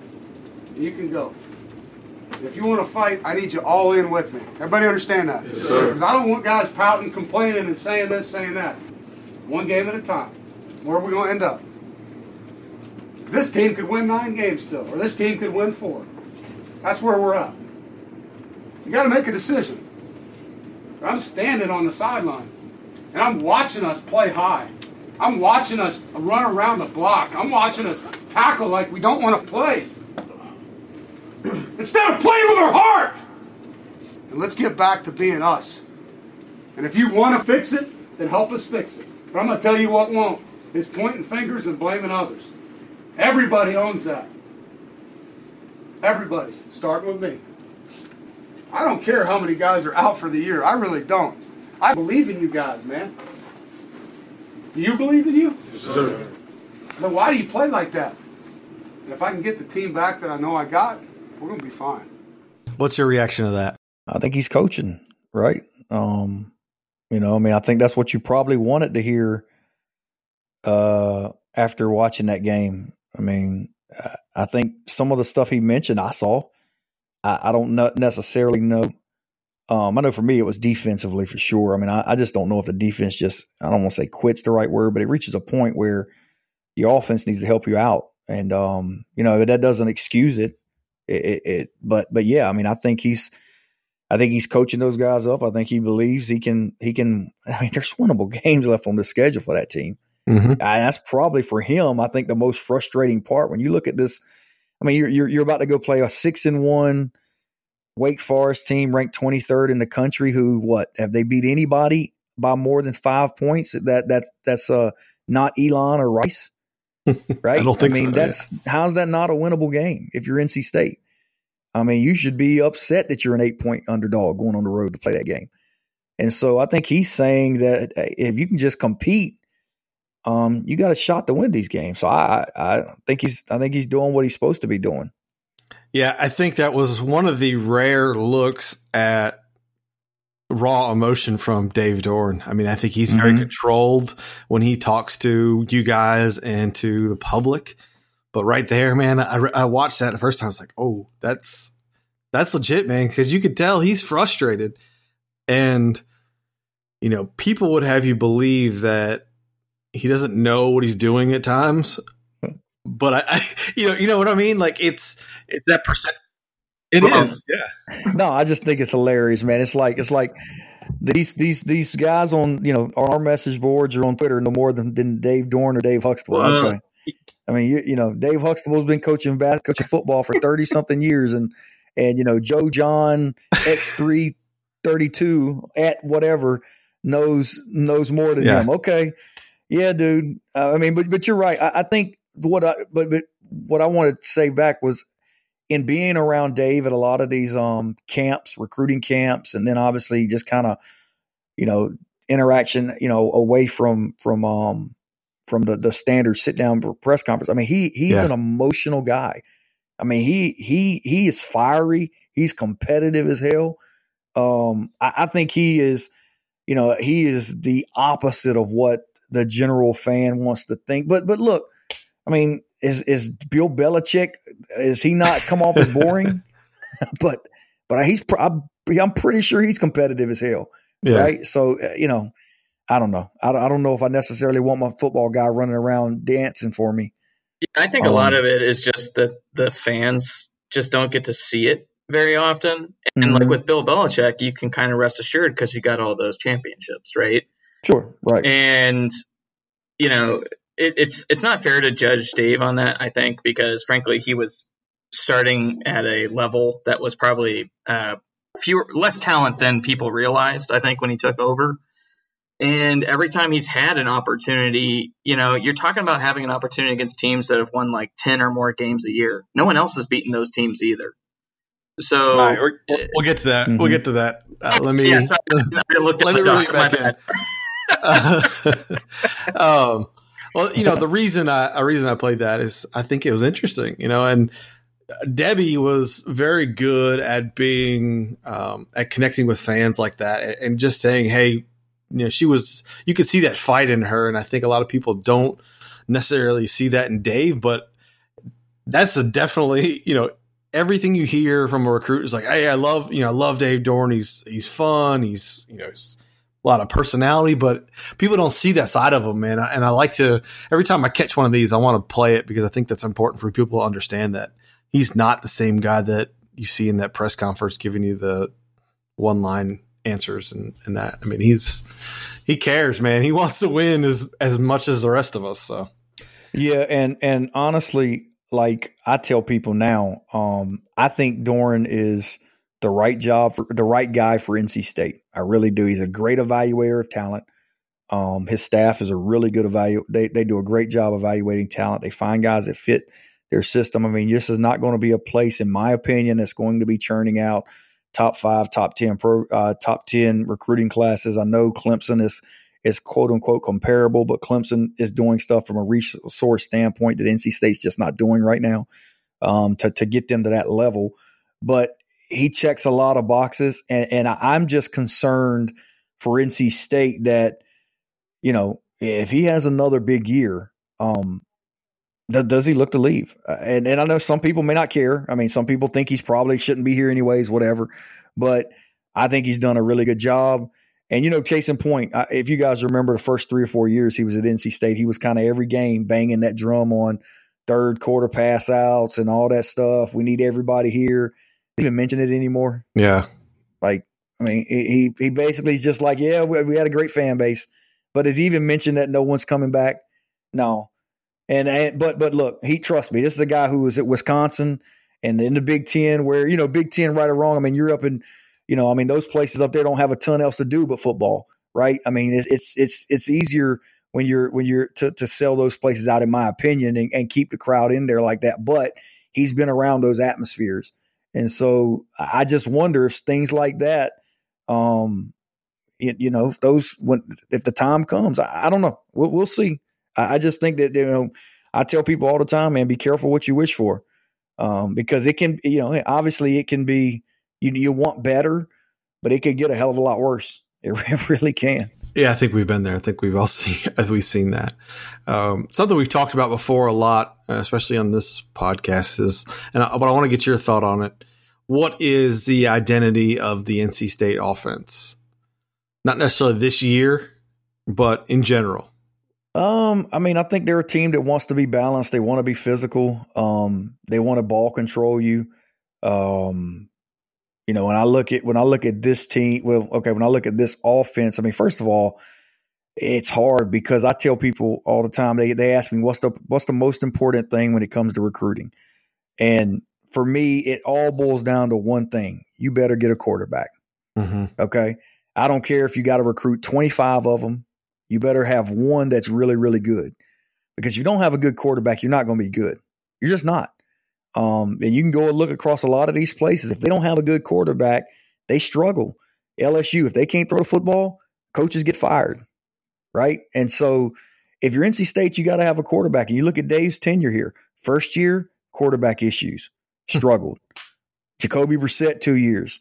You can go. If you want to fight, I need you all in with me. Everybody understand that? Yes, sir. Because I don't want guys pouting, complaining, and saying this, saying that. One game at a time. Where are we going to end up? Because this team could win nine games still, or this team could win four. That's where we're at. You got to make a decision. I'm standing on the sideline, and I'm watching us play high. I'm watching us run around the block. I'm watching us tackle like we don't want to play. Instead of playing with her heart. And let's get back to being us. And if you want to fix it, then help us fix it. But I'm going to tell you what won't is pointing fingers and blaming others. Everybody owns that. Everybody, starting with me. I don't care how many guys are out for the year. I really don't. I believe in you guys, man. Do you believe in you? Yes, sir. Then why do you play like that? And if I can get the team back that I know I got, we're going to be fine. What's your reaction to that? I think he's coaching, right? Um, you know, I mean, I think that's what you probably wanted to hear uh, after watching that game. I mean, I think some of the stuff he mentioned, I saw. I, I don't know, necessarily know. Um, I know for me, it was defensively for sure. I mean, I, I just don't know if the defense just, I don't want to say quits the right word, but it reaches a point where your offense needs to help you out. And, um, you know, that doesn't excuse it. It, it, it, but, but yeah, I mean, I think he's, I think he's coaching those guys up. I think he believes he can, he can, I mean, there's winnable games left on the schedule for that team. Mm-hmm. And that's probably for him, I think the most frustrating part when you look at this. I mean, you're, you're, you're about to go play a six and one Wake Forest team ranked 23rd in the country. Who what have they beat anybody by more than five points? That that's that's uh not Elon or Rice, right? I don't think. I mean, so, that's yeah. how's that not a winnable game if you're NC State? I mean, you should be upset that you're an eight point underdog going on the road to play that game. And so I think he's saying that if you can just compete um, you got a shot to win these games. So I, I think he's, I think he's doing what he's supposed to be doing. Yeah, I think that was one of the rare looks at raw emotion from Dave Doeren. I mean, I think he's very mm-hmm. controlled when he talks to you guys and to the public. But right there, man, I, I watched that the first time. I was like, oh, that's that's legit, man, because you could tell he's frustrated, and you know, people would have you believe that he doesn't know what he's doing at times. But I, I you know, you know what I mean. Like it's it's that percent. It is, yeah. No, I just think it's hilarious, man. It's like it's like these these these guys on you know our message boards or on Twitter no more than, than Dave Doeren or Dave Huxtable. Well, okay. I mean, you, you know, Dave Huxtable's been coaching basketball, coaching football for thirty something years, and and you know, Joe John X three thirty two at whatever knows knows more than yeah. him. Okay, yeah, dude. Uh, I mean, but but you're right. I, I, think what I but but what I wanted to say back was in being around Dave at a lot of these um camps, recruiting camps, and then obviously just kind of you know interaction, you know, away from from um from the the standard sit down press conference. I mean, he he's yeah. an emotional guy. I mean, he he he is fiery. He's competitive as hell. Um, I, I think he is, you know, he is the opposite of what the general fan wants to think. But but look, I mean, is is Bill Belichick? Is he not come off as boring? but but he's I'm, I'm pretty sure he's competitive as hell, yeah. right? So uh, you know, I don't know. I, I don't know if I necessarily want my football guy running around dancing for me. Yeah, I think um, a lot of it is just that the fans just don't get to see it very often. And mm-hmm. like with Bill Belichick, you can kind of rest assured because you got all those championships, right? Sure, right. And you know, it, it's it's not fair to judge Dave on that. I think because frankly, he was starting at a level that was probably uh, fewer less talent than people realized. I think when he took over. And every time he's had an opportunity, you know, you're talking about having an opportunity against teams that have won like 10 or more games a year. No one else has beaten those teams either. So right, we'll get to that. Mm-hmm. We'll get to that. Uh, let me yeah, sorry, let me really back in. um, well, you know, the reason I a reason I played that is I think it was interesting, you know, and Debbie was very good at being um, at connecting with fans like that and just saying, hey, you know, she was you could see that fight in her, and I think a lot of people don't necessarily see that in Dave, but that's a definitely you know everything you hear from a recruit is like, hey, I love you know I love Dave Doeren. He's he's fun. He's you know he's a lot of personality, but people don't see that side of him, man. And I like to every time I catch one of these, I want to play it because I think that's important for people to understand that he's not the same guy that you see in that press conference giving you the one line answers and, and that. I mean, he's he cares, man. He wants to win as as much as the rest of us. So yeah, and and honestly, like I tell people now, um, I think Doeren is the right job for the right guy for NC State. I really do. He's a great evaluator of talent. Um, his staff is a really good evaluate. They they do a great job evaluating talent. They find guys that fit their system. I mean, this is not going to be a place, in my opinion, that's going to be churning out top five, top ten pro, uh, top ten recruiting classes. I know Clemson is is quote unquote comparable, but Clemson is doing stuff from a resource standpoint that NC State's just not doing right now um, to to get them to that level. But he checks a lot of boxes, and, and I'm just concerned for NC State that you know if he has another big year, um, th- does he look to leave? Uh, and and I know some people may not care. I mean, some people think he's probably shouldn't be here anyways, whatever. But I think he's done a really good job. And you know, case in point, if you guys remember the first three or four years he was at NC State, he was kind of every game banging that drum on third quarter pass outs and all that stuff. We need everybody here. Even mention it anymore? Yeah. Like, I mean, he he basically is just like, yeah, we, we had a great fan base, but has he even mentioned that no one's coming back? No. And, and but but look, he trusts me. This is a guy who was at Wisconsin and in the Big Ten, where you know Big Ten, right or wrong. I mean, you're up in, you know, I mean those places up there don't have a ton else to do but football, right? I mean, it's it's it's, it's easier when you're when you're to, to sell those places out, in my opinion, and, and keep the crowd in there like that. But he's been around those atmospheres, and so I just wonder if things like that, um, you, you know, if those when if the time comes, I, I don't know. We'll, we'll see. I, I, just think that you know, I tell people all the time, man, be careful what you wish for, um, because it can, you know, obviously it can be you you want better, but it could get a hell of a lot worse. It, it really can. Yeah, I think we've been there. I think we've all seen we've seen that. Um, something we've talked about before a lot, especially on this podcast, is and I, but I want to get your thought on it. What is the identity of the NC State offense? Not necessarily this year, but in general. Um, I mean, I think they're a team that wants to be balanced. They want to be physical. Um, they want to ball control you. Um, you know, when I look at when I look at this team, well, okay, when I look at this offense, I mean, first of all, it's hard because I tell people all the time they they ask me what's the what's the most important thing when it comes to recruiting, and for me, it all boils down to one thing: you better get a quarterback. Mm-hmm. Okay, I don't care if you got to recruit twenty five of them. You better have one that's really really good, because if you don't have a good quarterback, you're not going to be good. You're just not. Um, and you can go and look across a lot of these places. If they don't have a good quarterback, they struggle. LSU, if they can't throw the football, coaches get fired, right? And so if you're NC State, you got to have a quarterback. And you look at Dave's tenure here. First year, quarterback issues, struggled. Jacoby Brissett, two years.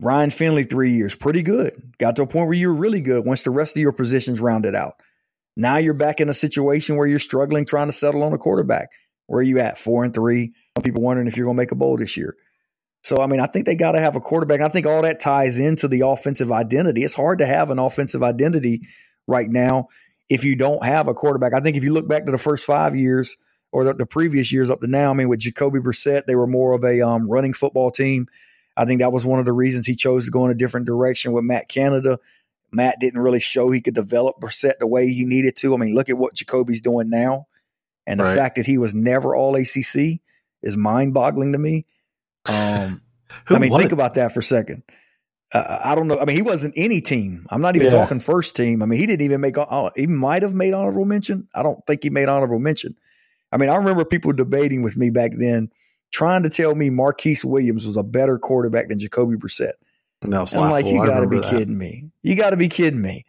Ryan Finley, three years. Pretty good. Got to a point where you're really good once the rest of your positions rounded out. Now you're back in a situation where you're struggling trying to settle on a quarterback. Where are you at? Four and three. People wondering if you're going to make a bowl this year. So, I mean, I think they got to have a quarterback. I think all that ties into the offensive identity. It's hard to have an offensive identity right now if you don't have a quarterback. I think if you look back to the first five years or the, the previous years up to now, I mean, with Jacoby Brissett, they were more of a um, running football team. I think that was one of the reasons he chose to go in a different direction with Matt Canada. Matt didn't really show he could develop Brissett the way he needed to. I mean, look at what Jacoby's doing now. And the right. fact that he was never all ACC is mind boggling to me. Um, I mean, think about that for a second. Uh, I don't know. I mean, he wasn't any team. I'm not even yeah. talking first team. I mean, he didn't even make. Uh, he might have made honorable mention. I don't think he made honorable mention. I mean, I remember people debating with me back then, trying to tell me Marquise Williams was a better quarterback than Jacoby Brissett. No, I'm like, you got to be that. kidding me. You got to be kidding me.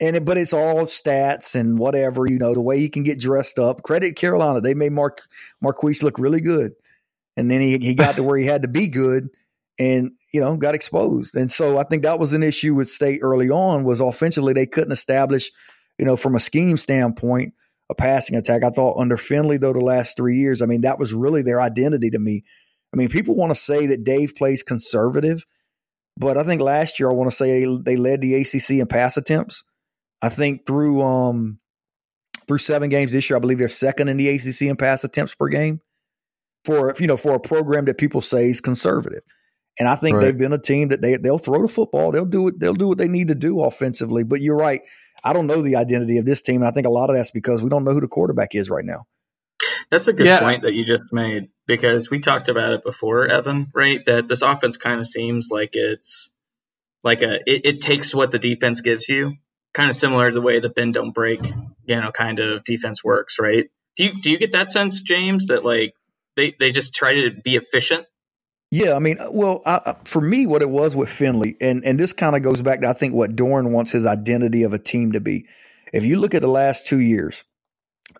And it, but it's all stats and whatever you know the way he can get dressed up. Credit Carolina, they made Mark Marquise look really good, and then he he got to where he had to be good, and you know got exposed. And so I think that was an issue with State early on was offensively they couldn't establish, you know, from a scheme standpoint, a passing attack. I thought under Finley though the last three years, I mean that was really their identity to me. I mean people want to say that Dave plays conservative, but I think last year I want to say they led the ACC in pass attempts. I think through um through seven games this year, I believe they're second in the ACC in pass attempts per game for you know for a program that people say is conservative. And I think right. they've been a team that they they'll throw the football, they'll do it, they'll do what they need to do offensively. But you're right, I don't know the identity of this team, and I think a lot of that's because we don't know who the quarterback is right now. That's a good yeah. point that you just made because we talked about it before, Evan. Right, that this offense kind of seems like it's like a it, it takes what the defense gives you kind of similar to the way the bend don't break, you know, kind of defense works, right? Do you do you get that sense, James, that like they they just try to be efficient? Yeah, I mean, well, I, for me, what it was with Finley, and and this kind of goes back to I think what Doeren wants his identity of a team to be. If you look at the last two years,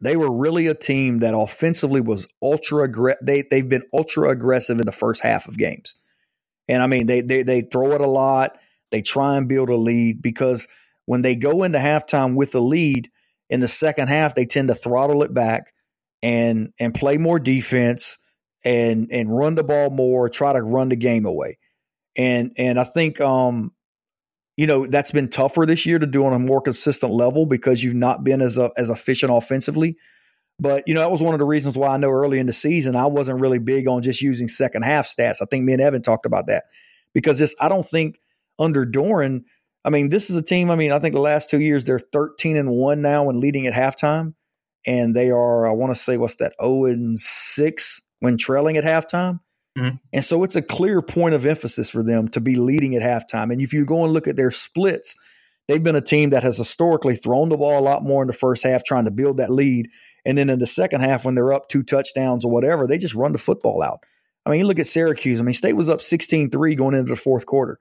they were really a team that offensively was ultra aggressive. They they've been ultra aggressive in the first half of games. And I mean, they they they throw it a lot. They try and build a lead because when they go into halftime with a lead in the second half, they tend to throttle it back and and play more defense and and run the ball more, try to run the game away. And and I think um you know that's been tougher this year to do on a more consistent level because you've not been as a, as efficient offensively. But you know that was one of the reasons why I know early in the season I wasn't really big on just using second half stats. I think me and Evan talked about that because just I don't think under Doeren. I mean, this is a team. I mean, I think the last two years they're thirteen and one now and leading at halftime, and they are I want to say what's that zero oh and six when trailing at halftime. Mm-hmm. And so it's a clear point of emphasis for them to be leading at halftime. And if you go and look at their splits, they've been a team that has historically thrown the ball a lot more in the first half, trying to build that lead. And then in the second half, when they're up two touchdowns or whatever, they just run the football out. I mean, you look at Syracuse. I mean, State was up 16 3 going into the fourth quarter.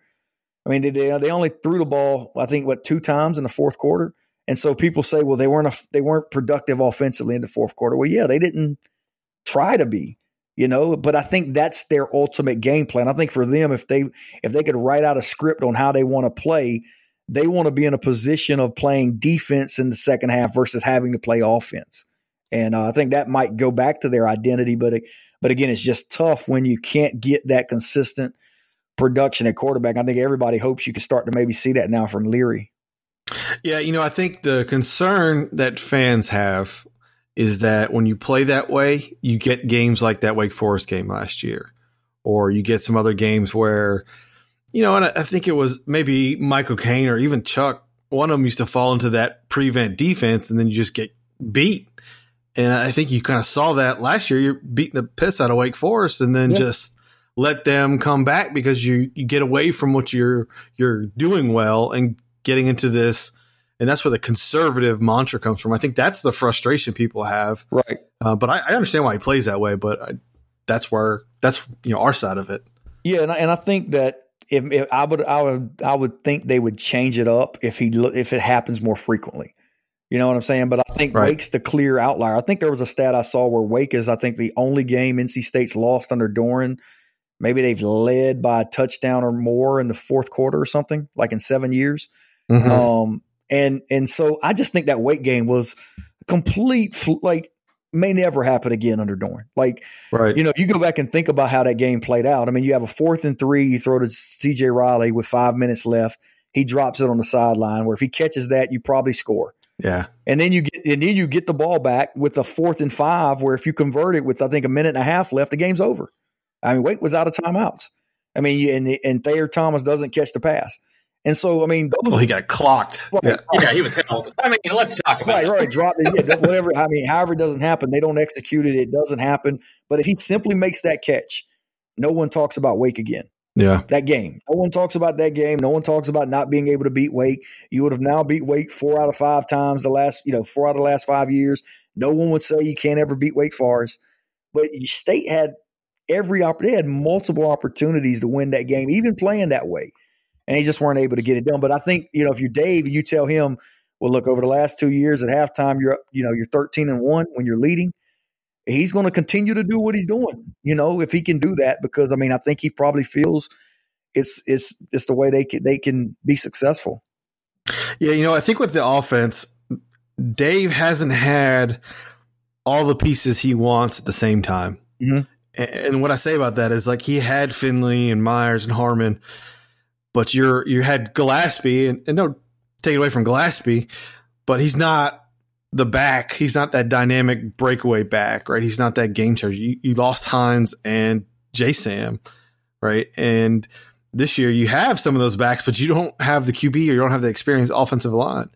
I mean, they, they only threw the ball, I think, what, two times in the fourth quarter. And so people say, well, they weren't a, they weren't productive offensively in the fourth quarter. Well, yeah, they didn't try to be you know but i think that's their ultimate game plan i think for them if they if they could write out a script on how they want to play they want to be in a position of playing defense in the second half versus having to play offense and uh, i think that might go back to their identity but but again it's just tough when you can't get that consistent production at quarterback i think everybody hopes you can start to maybe see that now from leary yeah you know i think the concern that fans have is that when you play that way, you get games like that Wake Forest game last year, or you get some other games where, you know, and I, think it was maybe Michael Cain or even Chuck. One of them used to fall into that prevent defense, and then you just get beat. And I think you kind of saw that last year. You're beating the piss out of Wake Forest, and then yeah. just let them come back because you you get away from what you're you're doing well and getting into this and that's where the conservative mantra comes from. I think that's the frustration people have. Right. Uh, but I, I, understand why he plays that way. But I, that's where that's you know our side of it. Yeah, and I, and I think that if, if, I would I would I would think they would change it up if he if it happens more frequently. You know what I'm saying? But I think right. Wake's the clear outlier. I think there was a stat I saw where Wake is I think the only game NC State's lost under Doeren. Maybe they've led by a touchdown or more in the fourth quarter or something, like in seven years. Mm-hmm. Um, and and so I just think that Wake game was complete like may never happen again under Doeren. Like, right. you know, you go back and think about how that game played out. I mean, you have a fourth and three, you throw to CJ Riley with five minutes left. He drops it on the sideline where if he catches that, you probably score. Yeah. And then you get and then you get the ball back with a fourth and five where if you convert it with I think a minute and a half left, the game's over. I mean, Wake was out of timeouts. I mean, you, and and Thayer Thomas doesn't catch the pass. And so, I mean, those. Well, he got clocked. Right, yeah. yeah, he was held. I mean, let's talk about right, it. Right, drop it. Yeah, whatever. I mean, however it doesn't happen, they don't execute it. It doesn't happen. But if he simply makes that catch, no one talks about Wake again. Yeah. That game. No one talks about that game. No one talks about not being able to beat Wake. You would have now beat Wake four out of five times the last, you know, four out of the last five years. No one would say you can't ever beat Wake Forest. But State had every opportunity, they had multiple opportunities to win that game, even playing that way and they just weren't able to get it done. But I think you know if you're Dave, you tell him, well, look over the last two years at halftime, you're you know you're 13 and one when you're leading. He's going to continue to do what he's doing, you know, if he can do that, because I mean, I think he probably feels it's it's it's the way they can they can be successful. Yeah, you know, I think with the offense, Dave hasn't had all the pieces he wants at the same time. Mm-hmm. And what I say about that is like he had Finley and Meyers and Harmon, but you're you had Gallaspy, and, and don't take it away from Gallaspy, but he's not the back. He's not that dynamic breakaway back, right? He's not that game changer. You, you lost Hines and J Sam, right? And this year you have some of those backs, but you don't have the QB or you don't have the experienced offensive line.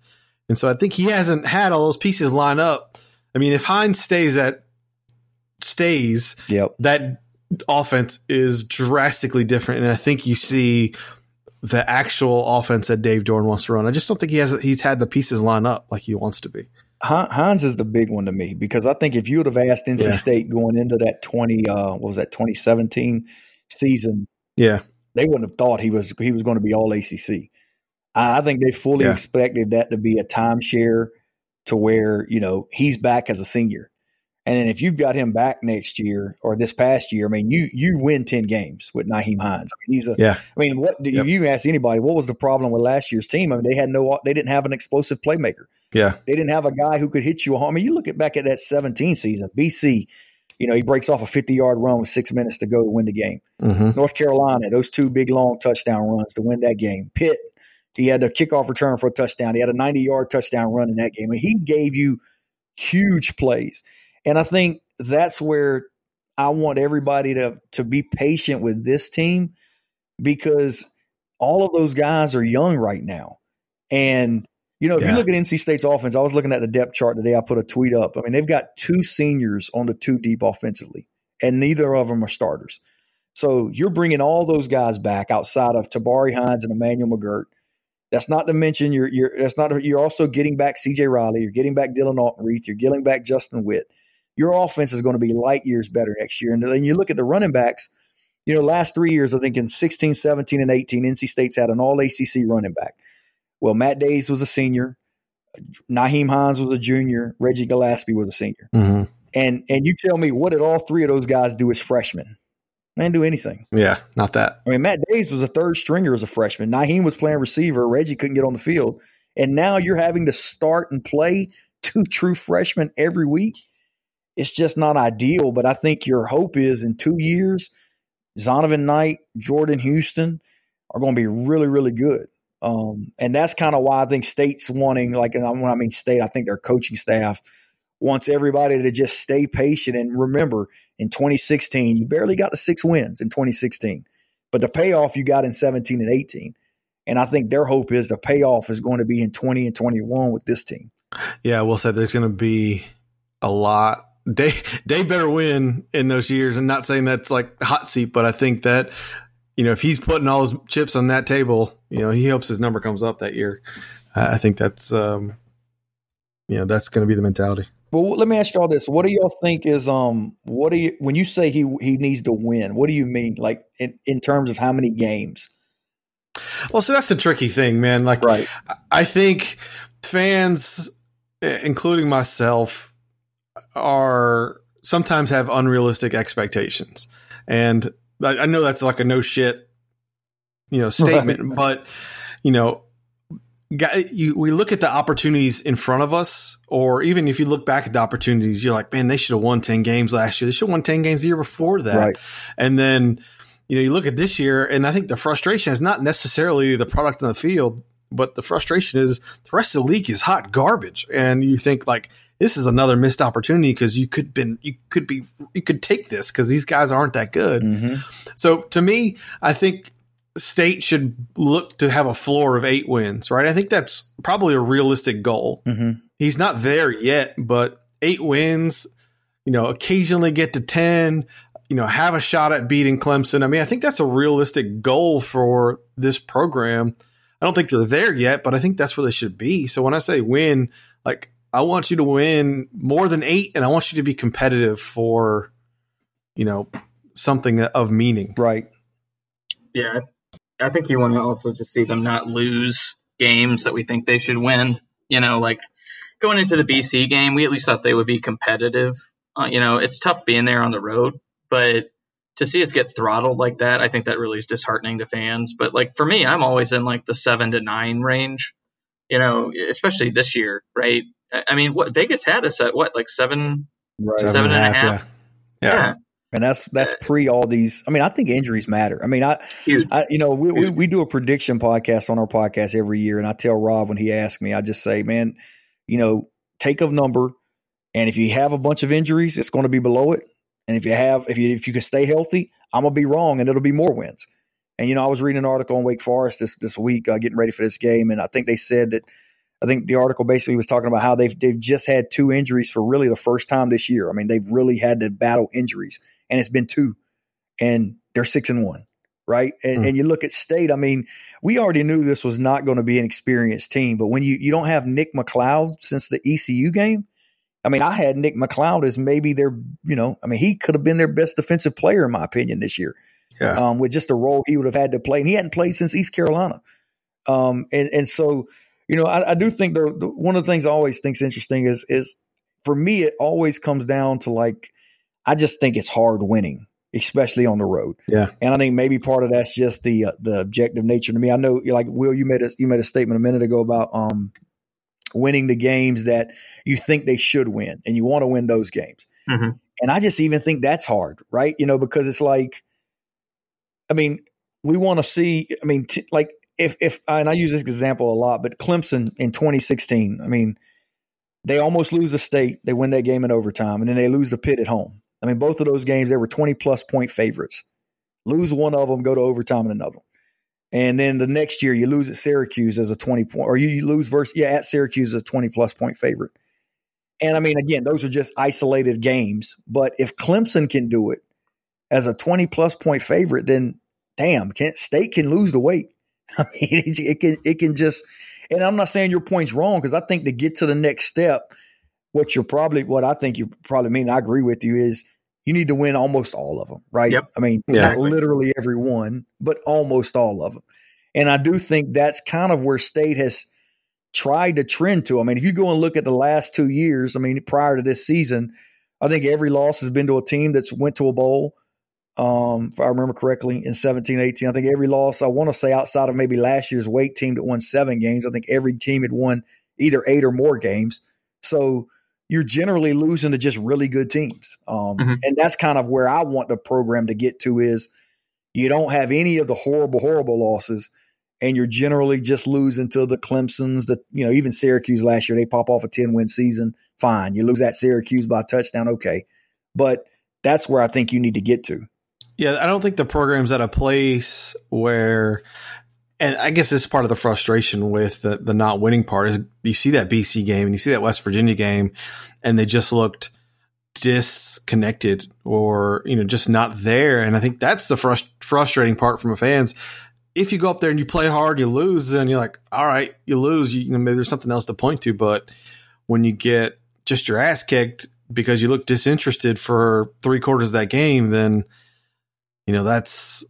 And so I think he hasn't had all those pieces line up. I mean, if Hines stays at stays, yep. that offense is drastically different. And I think you see the actual offense that Dave Doeren wants to run. I just don't think he has he's had the pieces line up like he wants to be. Hines is the big one to me because I think if you would have asked NC yeah. State going into that twenty uh, what was that twenty seventeen season, yeah, they wouldn't have thought he was he was going to be all ACC. I think they fully yeah. expected that to be a timeshare to where you know he's back as a senior, And then if you've got him back next year or this past year, I mean, you you win ten games with Nyheim Hines. I mean, he's a. Yeah. I mean, what Yep. you ask anybody, what was the problem with last year's team? I mean, they had no, they didn't have an explosive playmaker. Yeah. They didn't have a guy who could hit you a home. I mean, you look at back at that 17 season, BC. You know, he breaks off a 50 yard run with six minutes to go to win the game. hmm North Carolina, those two big long touchdown runs to win that game. Pitt, he had a kickoff return for a touchdown. He had a 90 yard touchdown run in that game. And he gave you huge plays. And I think that's where I want everybody to to be patient with this team because all of those guys are young right now. And you know, if you look at NC State's offense, I was looking at the depth chart today. I put a tweet up. I mean, they've got two seniors on the two deep offensively, and neither of them are starters. So you're bringing all those guys back outside of Tabari Hines and Emmanuel McGirt. That's not to mention you're you're that's not you're also getting back CJ Riley, you're getting back Dylan Autenrieth, you're getting back Justin Witt. Your offense is going to be light years better next year. And then you look at the running backs, you know, last three years, I think in 16, 17, and 18, NC State's had an all ACC running back. Well, Matt Dayes was a senior, Nyheim Hines was a junior, Reggie Gallaspy was a senior. hmm And and you tell me what did all three of those guys do as freshmen? They didn't do anything. Yeah. Not that. I mean, Matt Dayes was a third stringer as a freshman. Naheem was playing receiver. Reggie couldn't get on the field. And now you're having to start and play two true freshmen every week. It's just not ideal. But I think your hope is in two years, Zonovan Knight, Jordan Houston are going to be really, really good. Um, and that's kind of why I think State's wanting, like, and when I mean State, I think their coaching staff wants everybody to just stay patient. And remember, in 2016, you barely got the six wins in 2016, but the payoff you got in 17 and 18. And I think their hope is the payoff is going to be in 20 and 21 with this team. Yeah. We'll say there's going to be a lot. They they better win in those years. And not saying that's like hot seat, but I think that you know if he's putting all his chips on that table, you know he hopes his number comes up that year. I think that's um, you know that's going to be the mentality. Well, let me ask y'all this: What do y'all think is um? What do you when you say he he needs to win? What do you mean, like in, in terms of how many games? Well, so that's the tricky thing, man. Like Right. I think fans, including myself, are sometimes have unrealistic expectations, and I, I know that's like a no shit, you know, statement. But you know, you, we look at the opportunities in front of us, or even if you look back at the opportunities, you're like, man, they should have won ten games last year. They should have won ten games the year before that, Right. and then. You know, you look at this year, and I think the frustration is not necessarily the product on the field, but the frustration is the rest of the league is hot garbage, and you think like this is another missed opportunity because you could been you could be you could take this because these guys aren't that good. Mm-hmm. So to me, I think State should look to have a floor of eight wins, right? I think that's probably a realistic goal. Mm-hmm. He's not there yet, but eight wins, you know, occasionally get to 10, you know, have a shot at beating Clemson. I mean, I think that's a realistic goal for this program. I don't think they're there yet, but I think that's where they should be. So when I say win, like I want you to win more than eight, and I want you to be competitive for, you know, something of meaning. Right. Yeah, I think you want to also just see them not lose games that we think they should win. You know, like going into the BC game, we at least thought they would be competitive. Uh, you know, it's tough being there on the road, but to see us get throttled like that, I think that really is disheartening to fans. But like for me, I'm always in like the seven to nine range. You know, especially this year, right? I I mean, what Vegas had us at what like seven, Right. Seven and a half. Yeah. yeah. And that's that's pre all these. I mean, I think injuries matter. I mean, I, huge. I you know, we, we we do a prediction podcast on our podcast every year, and I tell Rob when he asks me, I just say, man, you know, take a number, and if you have a bunch of injuries, it's going to be below it. And if you have, if you if you can stay healthy, I'm gonna be wrong, and it'll be more wins. And you know, I was reading an article on Wake Forest this this week, uh, getting ready for this game, and I think they said that. I think the article basically was talking about how they've they've just had two injuries for really the first time this year. I mean, they've really had to battle injuries, and it's been two, and they're six and one, right? And, Mm. and you look at State. I mean, we already knew this was not going to be an experienced team, but when you you don't have Nick McLeod since the ECU game, I mean, I had Nick McLeod as maybe their, you know, I mean, he could have been their best defensive player in my opinion this year, Yeah. um, with just the role he would have had to play, and he hadn't played since East Carolina, um, and and so you know, I, I do think the, the one of the things I always think is interesting is is for me, it always comes down to like, I just think it's hard winning, especially on the road. Yeah. And I think maybe part of that's just the uh, the objective nature to me. I know, like Will, you made a you made a statement a minute ago about um winning the games that you think they should win, and you want to win those games. Mm-hmm. And I just even think that's hard, right? You know, because it's like, I mean, we want to see. I mean, t- like if if and I use this example a lot, but Clemson in 2016. I mean, they almost lose the state. They win that game in overtime, and then they lose the Pitt at home. I mean, both of those games they were 20 plus point favorites. Lose one of them, go to overtime in another. And then the next year you lose at Syracuse as a 20 point, or you, lose versus yeah at Syracuse as a 20 plus point favorite. And I mean, again, those are just isolated games. But if Clemson can do it as a 20 plus point favorite, then damn, State can lose the Wake. I mean, it, it can it can just. And I'm not saying your point's wrong because I think to get to the next step, what you're probably what I think you probably mean. I agree with you is you need to win almost all of them, right? Yep. I mean, not literally every one, but almost all of them. And I do think that's kind of where State has tried to trend to. I mean, if you go and look at the last two years, I mean, prior to this season, I think every loss has been to a team that's went to a bowl. Um, if I remember correctly, in 17, 18, I think every loss, I want to say outside of maybe last year's Wake team that won seven games, I think every team had won either eight or more games. So you're generally losing to just really good teams. Um, Mhm. And that's kind of where I want the program to get to is you don't have any of the horrible, horrible losses, and you're generally just losing to the Clemsons, the you know even Syracuse last year they pop off a ten win season. Fine, you lose at Syracuse by a touchdown, okay, but that's where I think you need to get to. Yeah, I don't think the program's at a place where, and I guess this is part of the frustration with the, the not winning part is you see that BC game and you see that West Virginia game, and they just looked disconnected or you know just not there. And I think that's the frust- frustrating part from a fans. If you go up there and you play hard, you lose, and you're like, all right, you lose. You, you know, maybe there's something else to point to. But when you get just your ass kicked because you look disinterested for three quarters of that game, then you know that's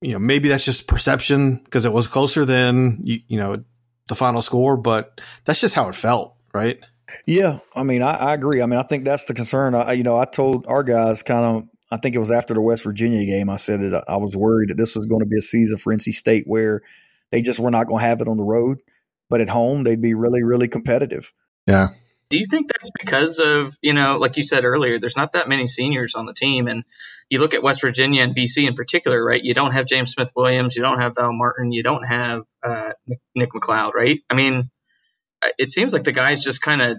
you know maybe that's just perception because it was closer than you, you know the final score but that's just how it felt right Yeah, I mean, I, I agree. I mean, I think that's the concern. I, you know, I told our guys kind of. I think it was after the West Virginia game. I said that I was worried that this was going to be a season for NC State where they just were not going to have it on the road, but at home they'd be really, really competitive. yeah Do you think that's because of, you know, like you said earlier, there's not that many seniors on the team. And you look at West Virginia and BC in particular, right? You don't have James Smith Williams, you don't have Val Martin, you don't have uh, Nick, McLeod, right? I mean, it seems like the guys just kind of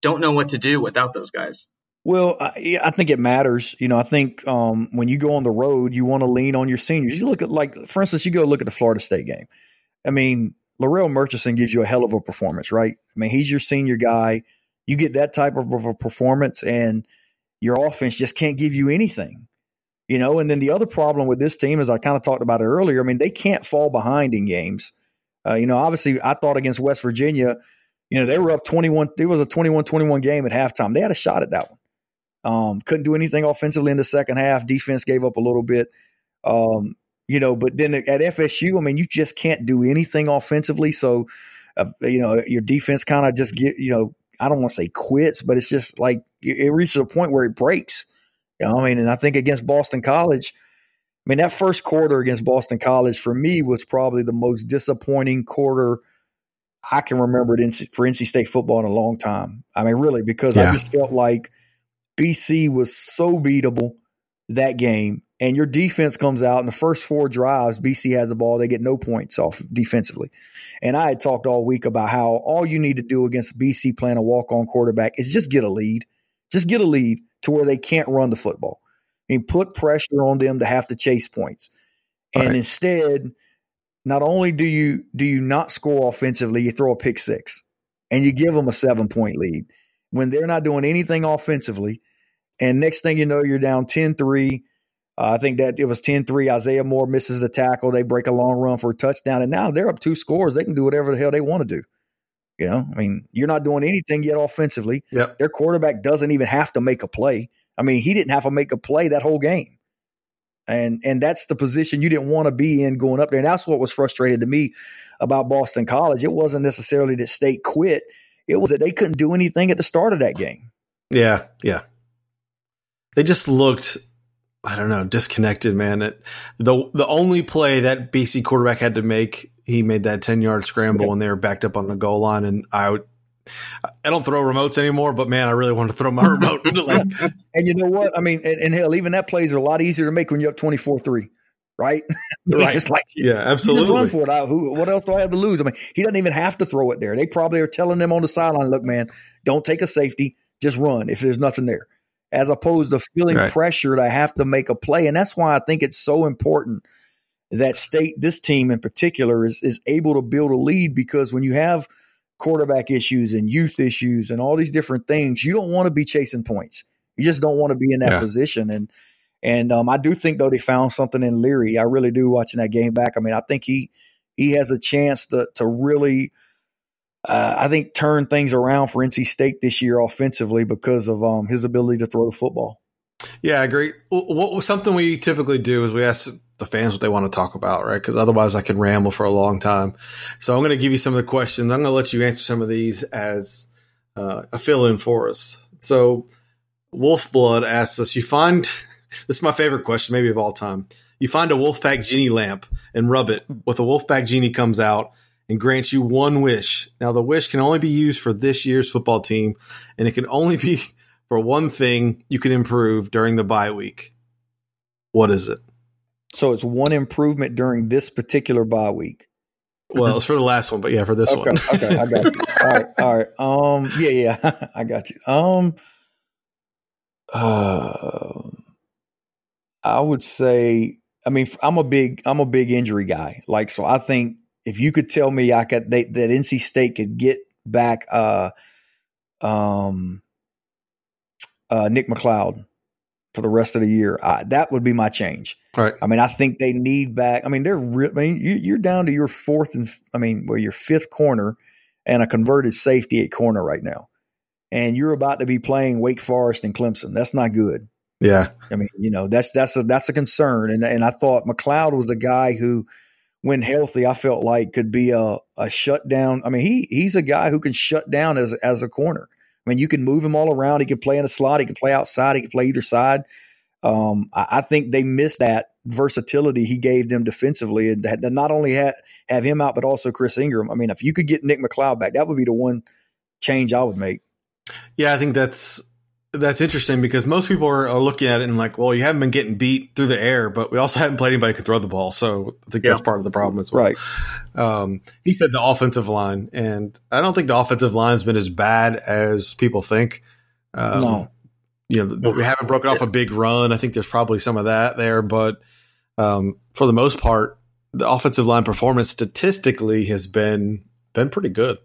don't know what to do without those guys. Well, I, I think it matters. You know, I think um, when you go on the road, you want to lean on your seniors. You look at, like, for instance, you go look at the Florida State game. I mean, Larrell Murchison gives you a hell of a performance, right? I mean, he's your senior guy. You get that type of a performance, and your offense just can't give you anything. You know, and then the other problem with this team, as I kind of talked about it earlier, I mean, they can't fall behind in games. Uh, you know, obviously, I thought against West Virginia, you know, they were up 21. It was a 21 21 game at halftime. They had a shot at that one. Um, couldn't do anything offensively in the second half. Defense gave up a little bit. Um, you know, but then at FSU, I mean, you just can't do anything offensively. So, uh, you know, your defense kind of just get, you know, I don't want to say quits, but it's just like it reaches a point where it breaks. You know, I mean, and I think against Boston College, I mean, that first quarter against Boston College for me was probably the most disappointing quarter I can remember it in, for NC State football in a long time. I mean, really, because I just felt like BC was so beatable that game, and your defense comes out in the first four drives. BC has the ball; they get no points off defensively. And I had talked all week about how all you need to do against BC playing a walk-on quarterback is just get a lead, just get a lead to where they can't run the football. I mean, put pressure on them to have to chase points, and Right. instead not only do you do you not score offensively, you throw a pick six and you give them a seven point lead when they're not doing anything offensively. And next thing you know, you're down 10 3. Uh, I think that it was 10 3. Isaiah Moore misses the tackle. They break a long run for a touchdown. And now they're up two scores. They can do whatever the hell they want to do. You know, I mean, you're not doing anything yet offensively. Yep. Their quarterback doesn't even have to make a play. I mean, he didn't have to make a play that whole game and and that's the position you didn't want to be in going up there. And that's what was frustrated to me about Boston College. It wasn't necessarily that State quit; It was that they couldn't do anything at the start of that game. Yeah, yeah. They just looked, I don't know, disconnected, man. It, the the only play that BC quarterback had to make, he made that ten yard scramble when they were backed up on the goal line, and I would. I don't throw remotes anymore, but man, I really want to throw my remote. like, and you know what? I mean, and, and hell, even that plays are a lot easier to make when you're up twenty four three right? right. it's like yeah, absolutely. run for it. I, who, what else do I have to lose? I mean, he doesn't even have to throw it there. They probably are telling them on the sideline, "Look, man, don't take a safety, just run if there's nothing there." As opposed to feeling Right. pressure to have to make a play, and that's why I think it's so important that state, this team in particular, is is able to build a lead because when you have quarterback issues and youth issues and all these different things, you don't want to be chasing points. You just don't want to be in that Yeah. position. And and um, I do think though they found something in Leary. I really do watching that game back. I mean, I think he he has a chance to to really, uh, I think, turn things around for NC State this year offensively because of um, his ability to throw the football. Yeah, I agree. What, something we typically do is we ask the fans what they want to talk about, right? Because otherwise, I can ramble for a long time. So I'm going to give you some of the questions. I'm going to let you answer some of these as uh, a fill in for us. So Wolfblood asks us: You find this is my favorite question, maybe of all time. You find a Wolfpack genie lamp and rub it. With a Wolfpack genie comes out and grants you one wish. Now the wish can only be used for this year's football team, and it can only be for one thing you can improve during the bye week. What is it? So it's one improvement during this particular bye week. Well, it's for the last one, but yeah, for this okay, one. okay, I got you. All right, all right. Um, yeah, yeah, I got you. Um, uh, I would say, I mean, I'm a big, I'm a big injury guy. Like, so I think if you could tell me I could they, that NC State could get back, uh, um, uh, Nick McLeod for the rest of the year, I, that would be my change. Right. I mean, I think they need back. I mean, they're. Re- I mean, you, you're down to your fourth and. I mean, well, your fifth corner, and a converted safety at corner right now, and you're about to be playing Wake Forest and Clemson. That's not good. Yeah. I mean, you know, that's that's a that's a concern. And and I thought McLeod was the guy who, when healthy, I felt like could be a a shutdown. I mean, he he's a guy who can shut down as as a corner. I mean, you can move him all around. He can play in a slot. He can play outside. He can play either side. Um, I, I think they missed that versatility he gave them defensively, and that, that not only ha- have him out, but also Chris Ingram. I mean, if you could get Nick McLeod back, that would be the one change I would make. Yeah, I think that's that's interesting because most people are, are looking at it and like, well, you haven't been getting beat through the air, but we also haven't played anybody who can throw the ball. So I think that's part of the problem as well. Right. Um, he said the offensive line, and I don't think the offensive line's been as bad as people think. Um, No. you know, we haven't broken off a big run. I think there's probably some of that there, but um, for the most part, the offensive line performance statistically has been been pretty good.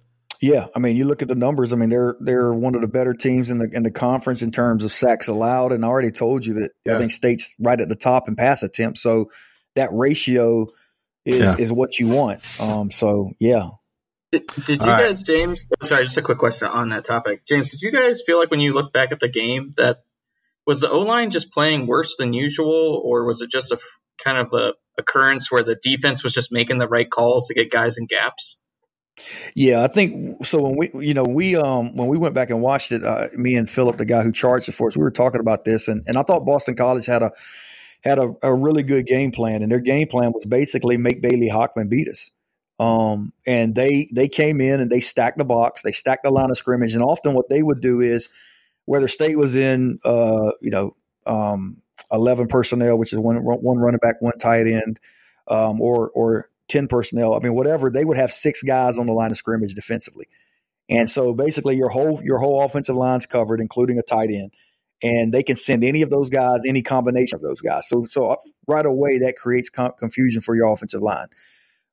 Yeah, I mean, you look at the numbers. I mean, they're they're one of the better teams in the in the conference in terms of sacks allowed. And I already told you that Yeah. I think State's right at the top in pass attempts. So that ratio is Yeah. is what you want. Um, so yeah, Did, did you All right. guys, James? oh, Sorry, just a quick question on that topic. James, did you guys feel like when you look back at the game that was the O line just playing worse than usual, or was it just a kind of a occurrence where the defense was just making the right calls to get guys in gaps? Yeah, I think so. When we, you know, we um when we went back and watched it, uh, me and Philip, the guy who charged it for us, we were talking about this, and and I thought Boston College had a had a, a really good game plan, and their game plan was basically make Bailey Hockman beat us. Um, and they they came in and they stacked the box, they stacked the line of scrimmage, and often what they would do is, whether State was in, uh, you know, um, eleven personnel, which is one one running back, one tight end, um, or or 10 personnel. I mean, whatever, they would have six guys on the line of scrimmage defensively. And so basically your whole your whole offensive line's covered, including a tight end. And they can send any of those guys, any combination of those guys. So so uh, right away that creates com- confusion for your offensive line.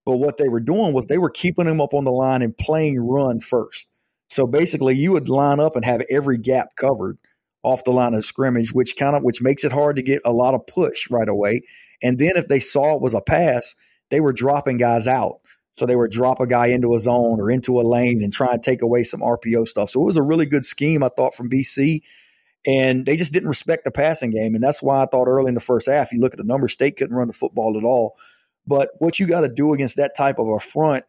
But what they were doing was they were keeping them up on the line and playing run first. So basically you would line up and have every gap covered off the line of scrimmage, which kind of which makes it hard to get a lot of push right away. And then if they saw it was a pass, they were dropping guys out. So they would drop a guy into a zone or into a lane and try and take away some RPO stuff. So it was a really good scheme, I thought, from BC. And they just didn't respect the passing game. And that's why I thought early in the first half, you look at the numbers, State couldn't run the football at all. But what you got to do against that type of a front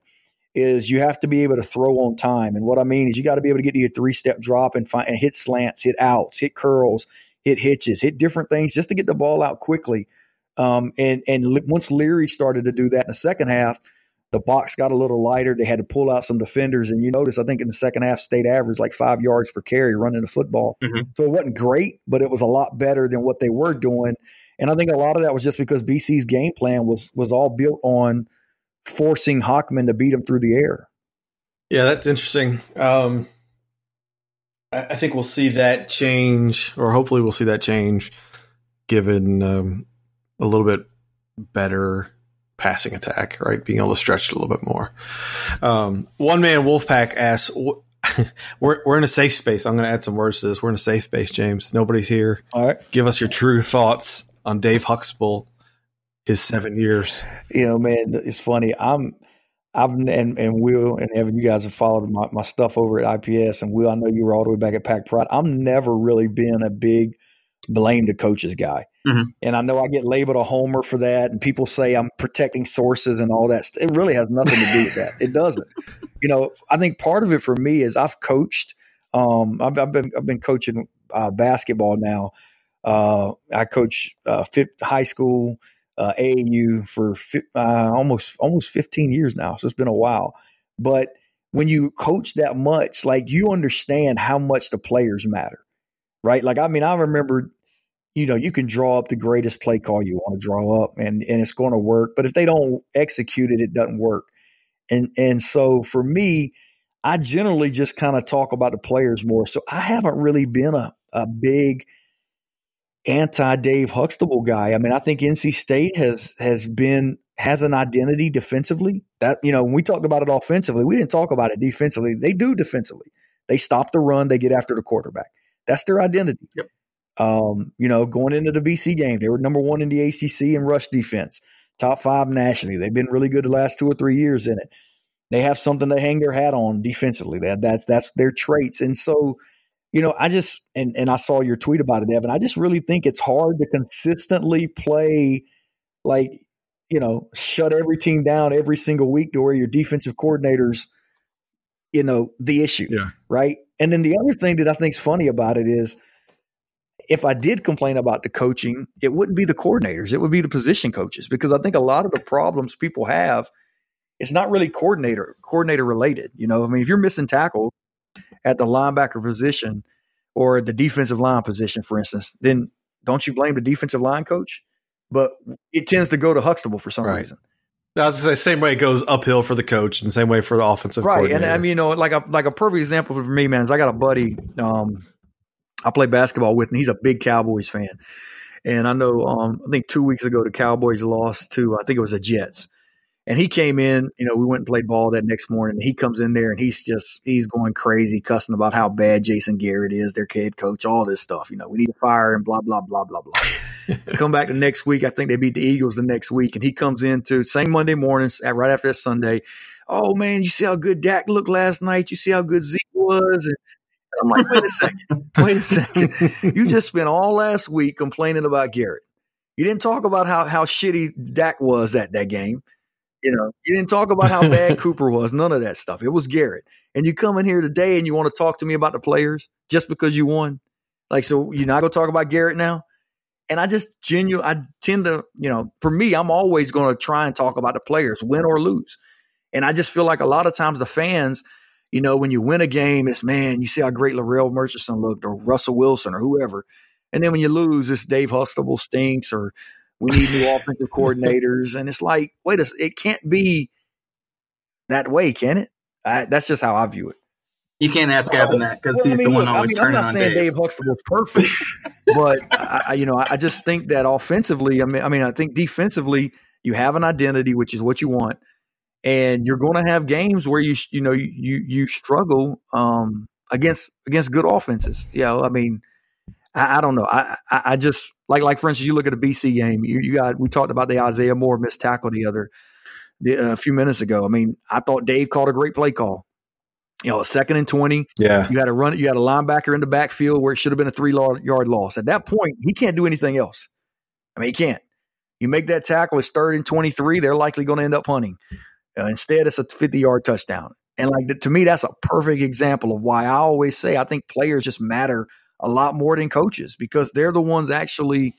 is you have to be able to throw on time. And what I mean is you got to be able to get to your three step drop and, find, and hit slants, hit outs, hit curls, hit hitches, hit different things just to get the ball out quickly. Um, and and once Leary started to do that in the second half, the box got a little lighter. They had to pull out some defenders, and you notice I think in the second half, state average like five yards per carry running the football. Mm-hmm. So it wasn't great, but it was a lot better than what they were doing. And I think a lot of that was just because BC's game plan was was all built on forcing Hockman to beat him through the air. Yeah, that's interesting. Um, I, I, think we'll see that change, or hopefully we'll see that change, given um, a little bit better passing attack, right? Being able to stretch it a little bit more. Um, one man Wolfpack asks, we're, we're in a safe space. I'm going to add some words to this. We're in a safe space, James. Nobody's here. All right. Give us your true thoughts on Dave Huxtable, his seven years. You know, man, it's funny. I'm, I've and, and Will and Evan, you guys have followed my, my stuff over at IPS, and Will, I know you were all the way back at Pack Pride. I'm never really been a big blame the coaches guy. Mm-hmm. And I know I get labeled a homer for that, and people say I'm protecting sources and all that. It really has nothing to do with that. It doesn't. You know, I think part of it for me is I've coached. Um, I've, I've been I've been coaching uh, basketball now. Uh, I coach uh, high school uh, AAU for fi- uh, almost almost 15 years now, so it's been a while. But when you coach that much, like you understand how much the players matter, right? Like I mean, I remember, you know, you can draw up the greatest play call you want to draw up, and and it's going to work. But if they don't execute it, it doesn't work. And and so for me, I generally just kind of talk about the players more. So I haven't really been a a big anti Dave Huxtable guy. I mean, I think NC State has has been has an identity defensively. That you know, when we talked about it offensively, we didn't talk about it defensively. They do defensively. They stop the run. They get after the quarterback. That's their identity. Yep. Um, you know, going into the BC game, they were number one in the ACC in rush defense, top five nationally. They've been really good the last two or three years in it. They have something to hang their hat on defensively. That that's that's their traits, and so you know, I just and and I saw your tweet about it, Evan. I just really think it's hard to consistently play like you know shut every team down every single week to where your defensive coordinators, you know, the issue, yeah. right? And then the other thing that I think is funny about it is, if I did complain about the coaching, it wouldn't be the coordinators; it would be the position coaches because I think a lot of the problems people have, it's not really coordinator coordinator related. You know, I mean, if you're missing tackles at the linebacker position or the defensive line position, for instance, then don't you blame the defensive line coach? But it tends to go to Huxtable for some right. reason. I was say same way it goes uphill for the coach, and same way for the offensive right. And I mean, you know, like a like a perfect example for me, man, is I got a buddy um, I play basketball with, and he's a big Cowboys fan. And I know, um, I think two weeks ago the Cowboys lost to I think it was the Jets, and he came in, you know, we went and played ball that next morning. he comes in there and he's just he's going crazy, cussing about how bad Jason Garrett is, their head coach, all this stuff. You know, we need to fire him, blah blah blah blah blah. Come back the next week. I think they beat the Eagles the next week, and he comes in into same Monday mornings right after Sunday. Oh man, you see how good Dak looked last night? You see how good Zeke was? And I'm like, wait a second, wait a second. You just spent all last week complaining about Garrett. You didn't talk about how how shitty Dak was that that game. You know, you didn't talk about how bad Cooper was, none of that stuff. It was Garrett. And you come in here today and you want to talk to me about the players just because you won. Like, so you're not going to talk about Garrett now? And I just genuinely, I tend to, you know, for me, I'm always going to try and talk about the players, win or lose. And I just feel like a lot of times the fans, you know, when you win a game, it's man, you see how great Larrell Murchison looked or Russell Wilson or whoever. And then when you lose, it's Dave Huxtable stinks or we need new offensive coordinators, and it's like, wait a, it can't be that way, can it? I, that's just how I view it. You can't ask Evan that because well, he's I mean, the one look, always I mean, turning I'm not saying Dave, Dave Huxtable's perfect, but I, you know, I just think that offensively, I mean, I mean, I think defensively, you have an identity, which is what you want, and you're going to have games where you you know you you struggle um, against against good offenses. Yeah, I mean, I, I don't know. I, I, I just like like for instance, you look at a BC game. You, you got we talked about the Isaiah Moore missed tackle the other the, a few minutes ago. I mean, I thought Dave called a great play call. You know, a second and twenty. Yeah, you had a run. You had a linebacker in the backfield where it should have been a three yard loss. At that point, he can't do anything else. I mean, he can't. You make that tackle. It's third and twenty three. They're likely going to end up punting. Uh, instead, it's a 50 yard touchdown. And like to me, that's a perfect example of why I always say I think players just matter a lot more than coaches because they're the ones actually,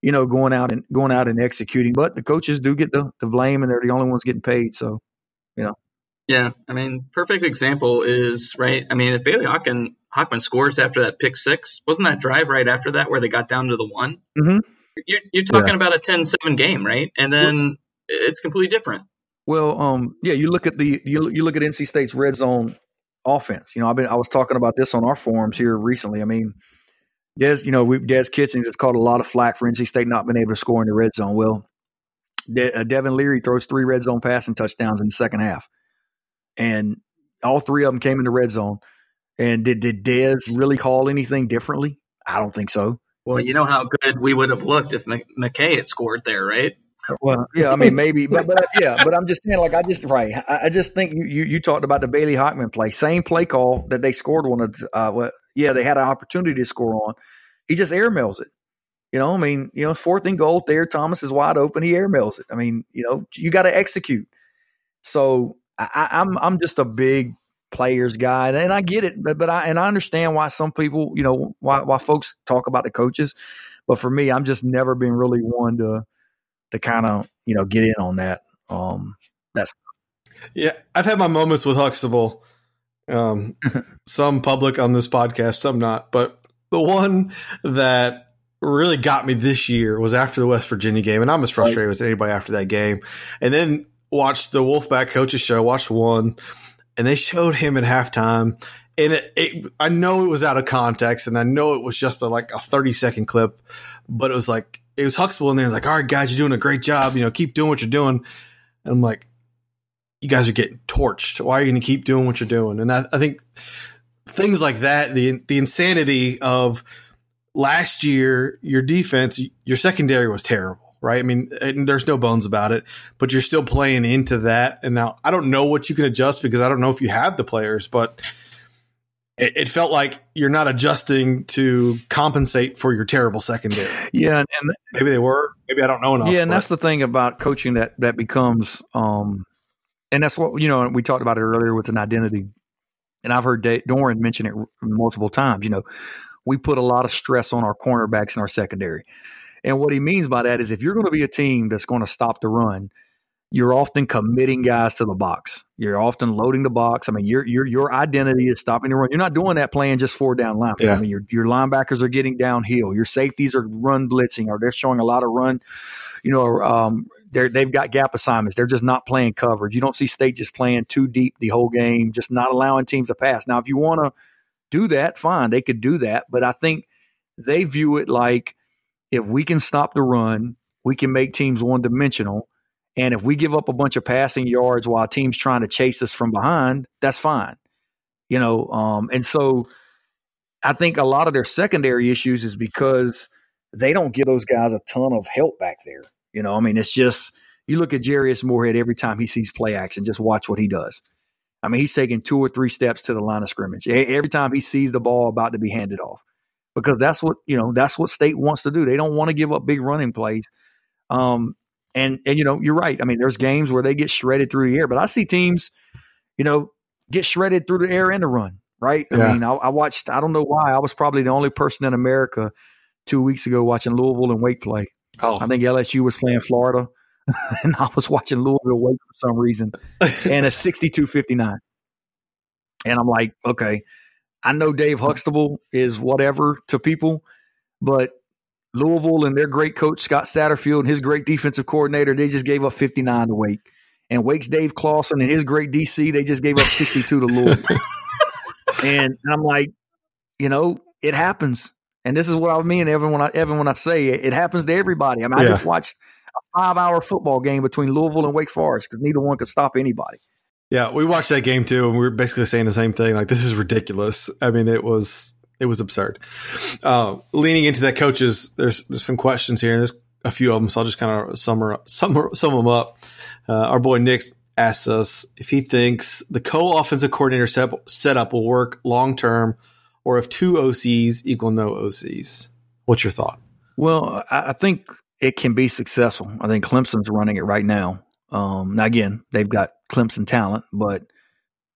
you know, going out and going out and executing. But the coaches do get the, the blame, and they're the only ones getting paid. So, you know. Yeah, I mean, perfect example is right. I mean, if Bailey Hawkin, Hockman scores after that pick six, wasn't that drive right after that where they got down to the one? Mm-hmm. You're, you're talking yeah. about a 10-7 game, right? And then it's completely different. Well, um, yeah, you look at the you you look at NC State's red zone offense. You know, I've been I was talking about this on our forums here recently. I mean, Des, you know, we Des Kitchings has caught a lot of flack for NC State not being able to score in the red zone. Well, De- uh, Devin Leary throws three red zone passing touchdowns in the second half, and all three of them came in the red zone. And did did Des really call anything differently? I don't think so. Well, you know how good we would have looked if McKay had scored there, right? Well, yeah, I mean, maybe, but, but yeah, but I'm just saying, like, I just right, I, I just think you, you, you talked about the Bailey Hockman play, same play call that they scored one of, uh, well, yeah, they had an opportunity to score on. He just airmails it. You know, I mean, you know, fourth and goal there. Thomas is wide open. He airmails it. I mean, you know, you got to execute. So I, I'm I'm just a big players guy, and I get it, but but I and I understand why some people, you know, why why folks talk about the coaches, but for me, I'm just never been really one to to kind of you know get in on that. Um, that's yeah. I've had my moments with Huxtable. Um, some public on this podcast, some not. But the one that really got me this year was after the West Virginia game, and I'm as frustrated as anybody after that game. And then watched the Wolfpack coaches show, watched one, and they showed him at halftime. And it, it, I know it was out of context, and I know it was just a, like a 30 second clip, but it was like it was Huxtable and there was like, all right, guys, you're doing a great job. You know, keep doing what you're doing. And I'm like, you guys are getting torched. Why are you going to keep doing what you're doing? And I, I think things like that, the the insanity of last year, your defense, your secondary was terrible, right? I mean, there's no bones about it, but you're still playing into that. And now I don't know what you can adjust because I don't know if you have the players, but it, it, felt like you're not adjusting to compensate for your terrible secondary. Yeah, and maybe they were. Maybe I don't know enough. Yeah, and but. that's the thing about coaching that that becomes, um, and that's what you know. We talked about it earlier with an identity, and I've heard Doeren mention it multiple times. You know, we put a lot of stress on our cornerbacks and our secondary. And what he means by that is if you're going to be a team that's going to stop the run, you're often committing guys to the box. You're often loading the box. I mean, your your your identity is stopping the run. You're not doing that playing just four down line. Yeah. I mean, your your linebackers are getting downhill. Your safeties are run blitzing, or they're showing a lot of run. You know, um, they they've got gap assignments. They're just not playing coverage. You don't see state just playing too deep the whole game, just not allowing teams to pass. Now, if you want to do that, fine, they could do that. But I think they view it like if we can stop the run, we can make teams one dimensional and if we give up a bunch of passing yards while teams trying to chase us from behind, that's fine. You know, um, and so I think a lot of their secondary issues is because they don't give those guys a ton of help back there. You know, I mean, it's just you look at Jarius Morehead every time he sees play action, just watch what he does. I mean, he's taking two or three steps to the line of scrimmage every time he sees the ball about to be handed off, because that's what you know. That's what State wants to do. They don't want to give up big running plays. Um, and and you know, you're right. I mean, there's games where they get shredded through the air, but I see teams, you know, get shredded through the air and the run. Right? Yeah. I mean, I, I, watched. I don't know why. I was probably the only person in America two weeks ago watching Louisville and Wake play. Oh. I think LSU was playing Florida, and I was watching Louisville Wake for some reason, and a 62-59. And I'm like, okay, I know Dave Huxtable is whatever to people, but Louisville and their great coach Scott Satterfield and his great defensive coordinator, they just gave up 59 to Wake. And Wake's Dave Clawson and his great DC, they just gave up 62 to Louisville. and I'm like, you know, it happens. And this is what I mean, Evan, when I Evan, when I say it, it happens to everybody. I mean, yeah. I just watched a five hour football game between Louisville and Wake Forest because neither one could stop anybody. Yeah, we watched that game too, and we were basically saying the same thing. Like, this is ridiculous. I mean, it was it was absurd. Uh, leaning into that, coaches, there's there's some questions here, and there's a few of them, so I'll just kind of sum, sum, sum them up. Uh, our boy Nick asks us if he thinks the co-offensive coordinator set, setup will work long term, or if two OCs equal no OCs. What's your thought? Well, I think it can be successful. I think Clemson's running it right now. Um, now again, they've got Clemson talent, but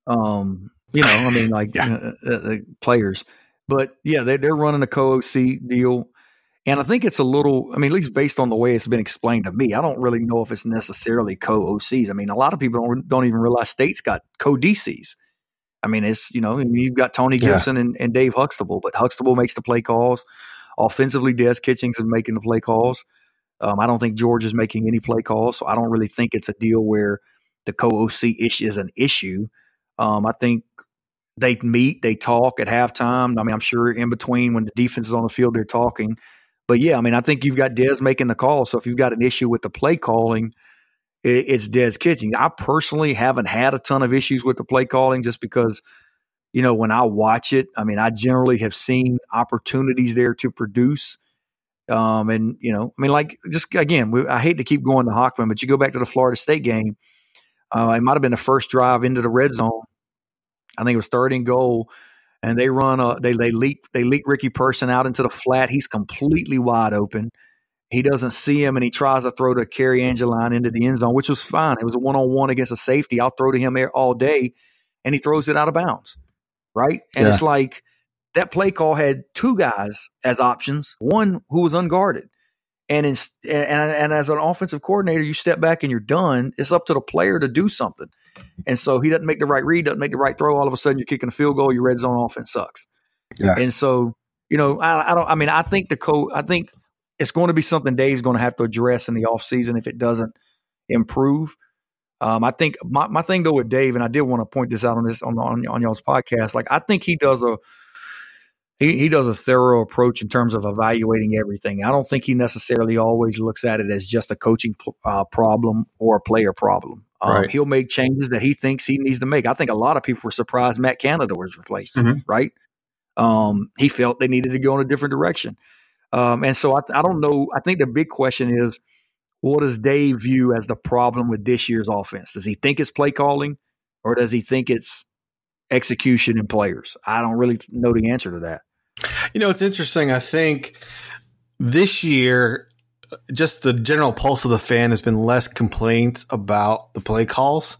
um, you know, I mean, like yeah. uh, uh, players. But yeah, they, they're running a co-OC deal. And I think it's a little, I mean, at least based on the way it's been explained to me, I don't really know if it's necessarily co OCs. I mean, a lot of people don't, don't even realize states got co DCs. I mean, it's, you know, you've got Tony Gibson yeah. and, and Dave Huxtable, but Huxtable makes the play calls. Offensively, Des Kitchings is making the play calls. Um, I don't think George is making any play calls, so I don't really think it's a deal where the co OC issue is an issue. Um, I think they meet, they talk at halftime. I mean, I'm sure in between when the defense is on the field, they're talking. But yeah, I mean, I think you've got Des making the call. So if you've got an issue with the play calling, it's Des Kitchings. I personally haven't had a ton of issues with the play calling just because, you know, when I watch it, I mean, I generally have seen opportunities there to produce. Um, and you know, I mean, like just again, we, I hate to keep going to Hockman, but you go back to the Florida State game. Uh, it might have been the first drive into the red zone. I think it was third and goal, and they run a they they leak they leak Ricky Person out into the flat. He's completely wide open. He doesn't see him, and he tries to throw to Cary Angeline into the end zone, which was fine. It was a one on one against a safety. I'll throw to him all day, and he throws it out of bounds, right? And yeah. it's like that play call had two guys as options, one who was unguarded. And, in, and and as an offensive coordinator, you step back and you're done. It's up to the player to do something. And so he doesn't make the right read, doesn't make the right throw. All of a sudden, you're kicking a field goal. Your red zone offense sucks. Yeah. And so you know, I, I don't. I mean, I think the co. I think it's going to be something Dave's going to have to address in the offseason if it doesn't improve. Um, I think my, my thing though with Dave, and I did want to point this out on this on on, on y'all's podcast. Like I think he does a he, he does a thorough approach in terms of evaluating everything. I don't think he necessarily always looks at it as just a coaching uh, problem or a player problem. Um, right. He'll make changes that he thinks he needs to make. I think a lot of people were surprised Matt Canada was replaced, mm-hmm. right? Um, he felt they needed to go in a different direction. Um, and so I, I don't know. I think the big question is what does Dave view as the problem with this year's offense? Does he think it's play calling or does he think it's execution and players? I don't really know the answer to that. You know, it's interesting. I think this year, just the general pulse of the fan has been less complaints about the play calls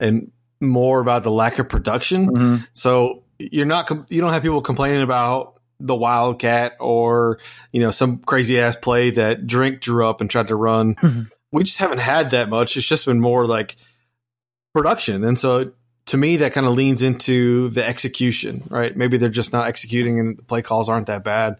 and more about the lack of production. Mm-hmm. So you're not you don't have people complaining about the wildcat or you know some crazy ass play that Drink drew up and tried to run. Mm-hmm. We just haven't had that much. It's just been more like production, and so to me that kind of leans into the execution. Right? Maybe they're just not executing, and the play calls aren't that bad.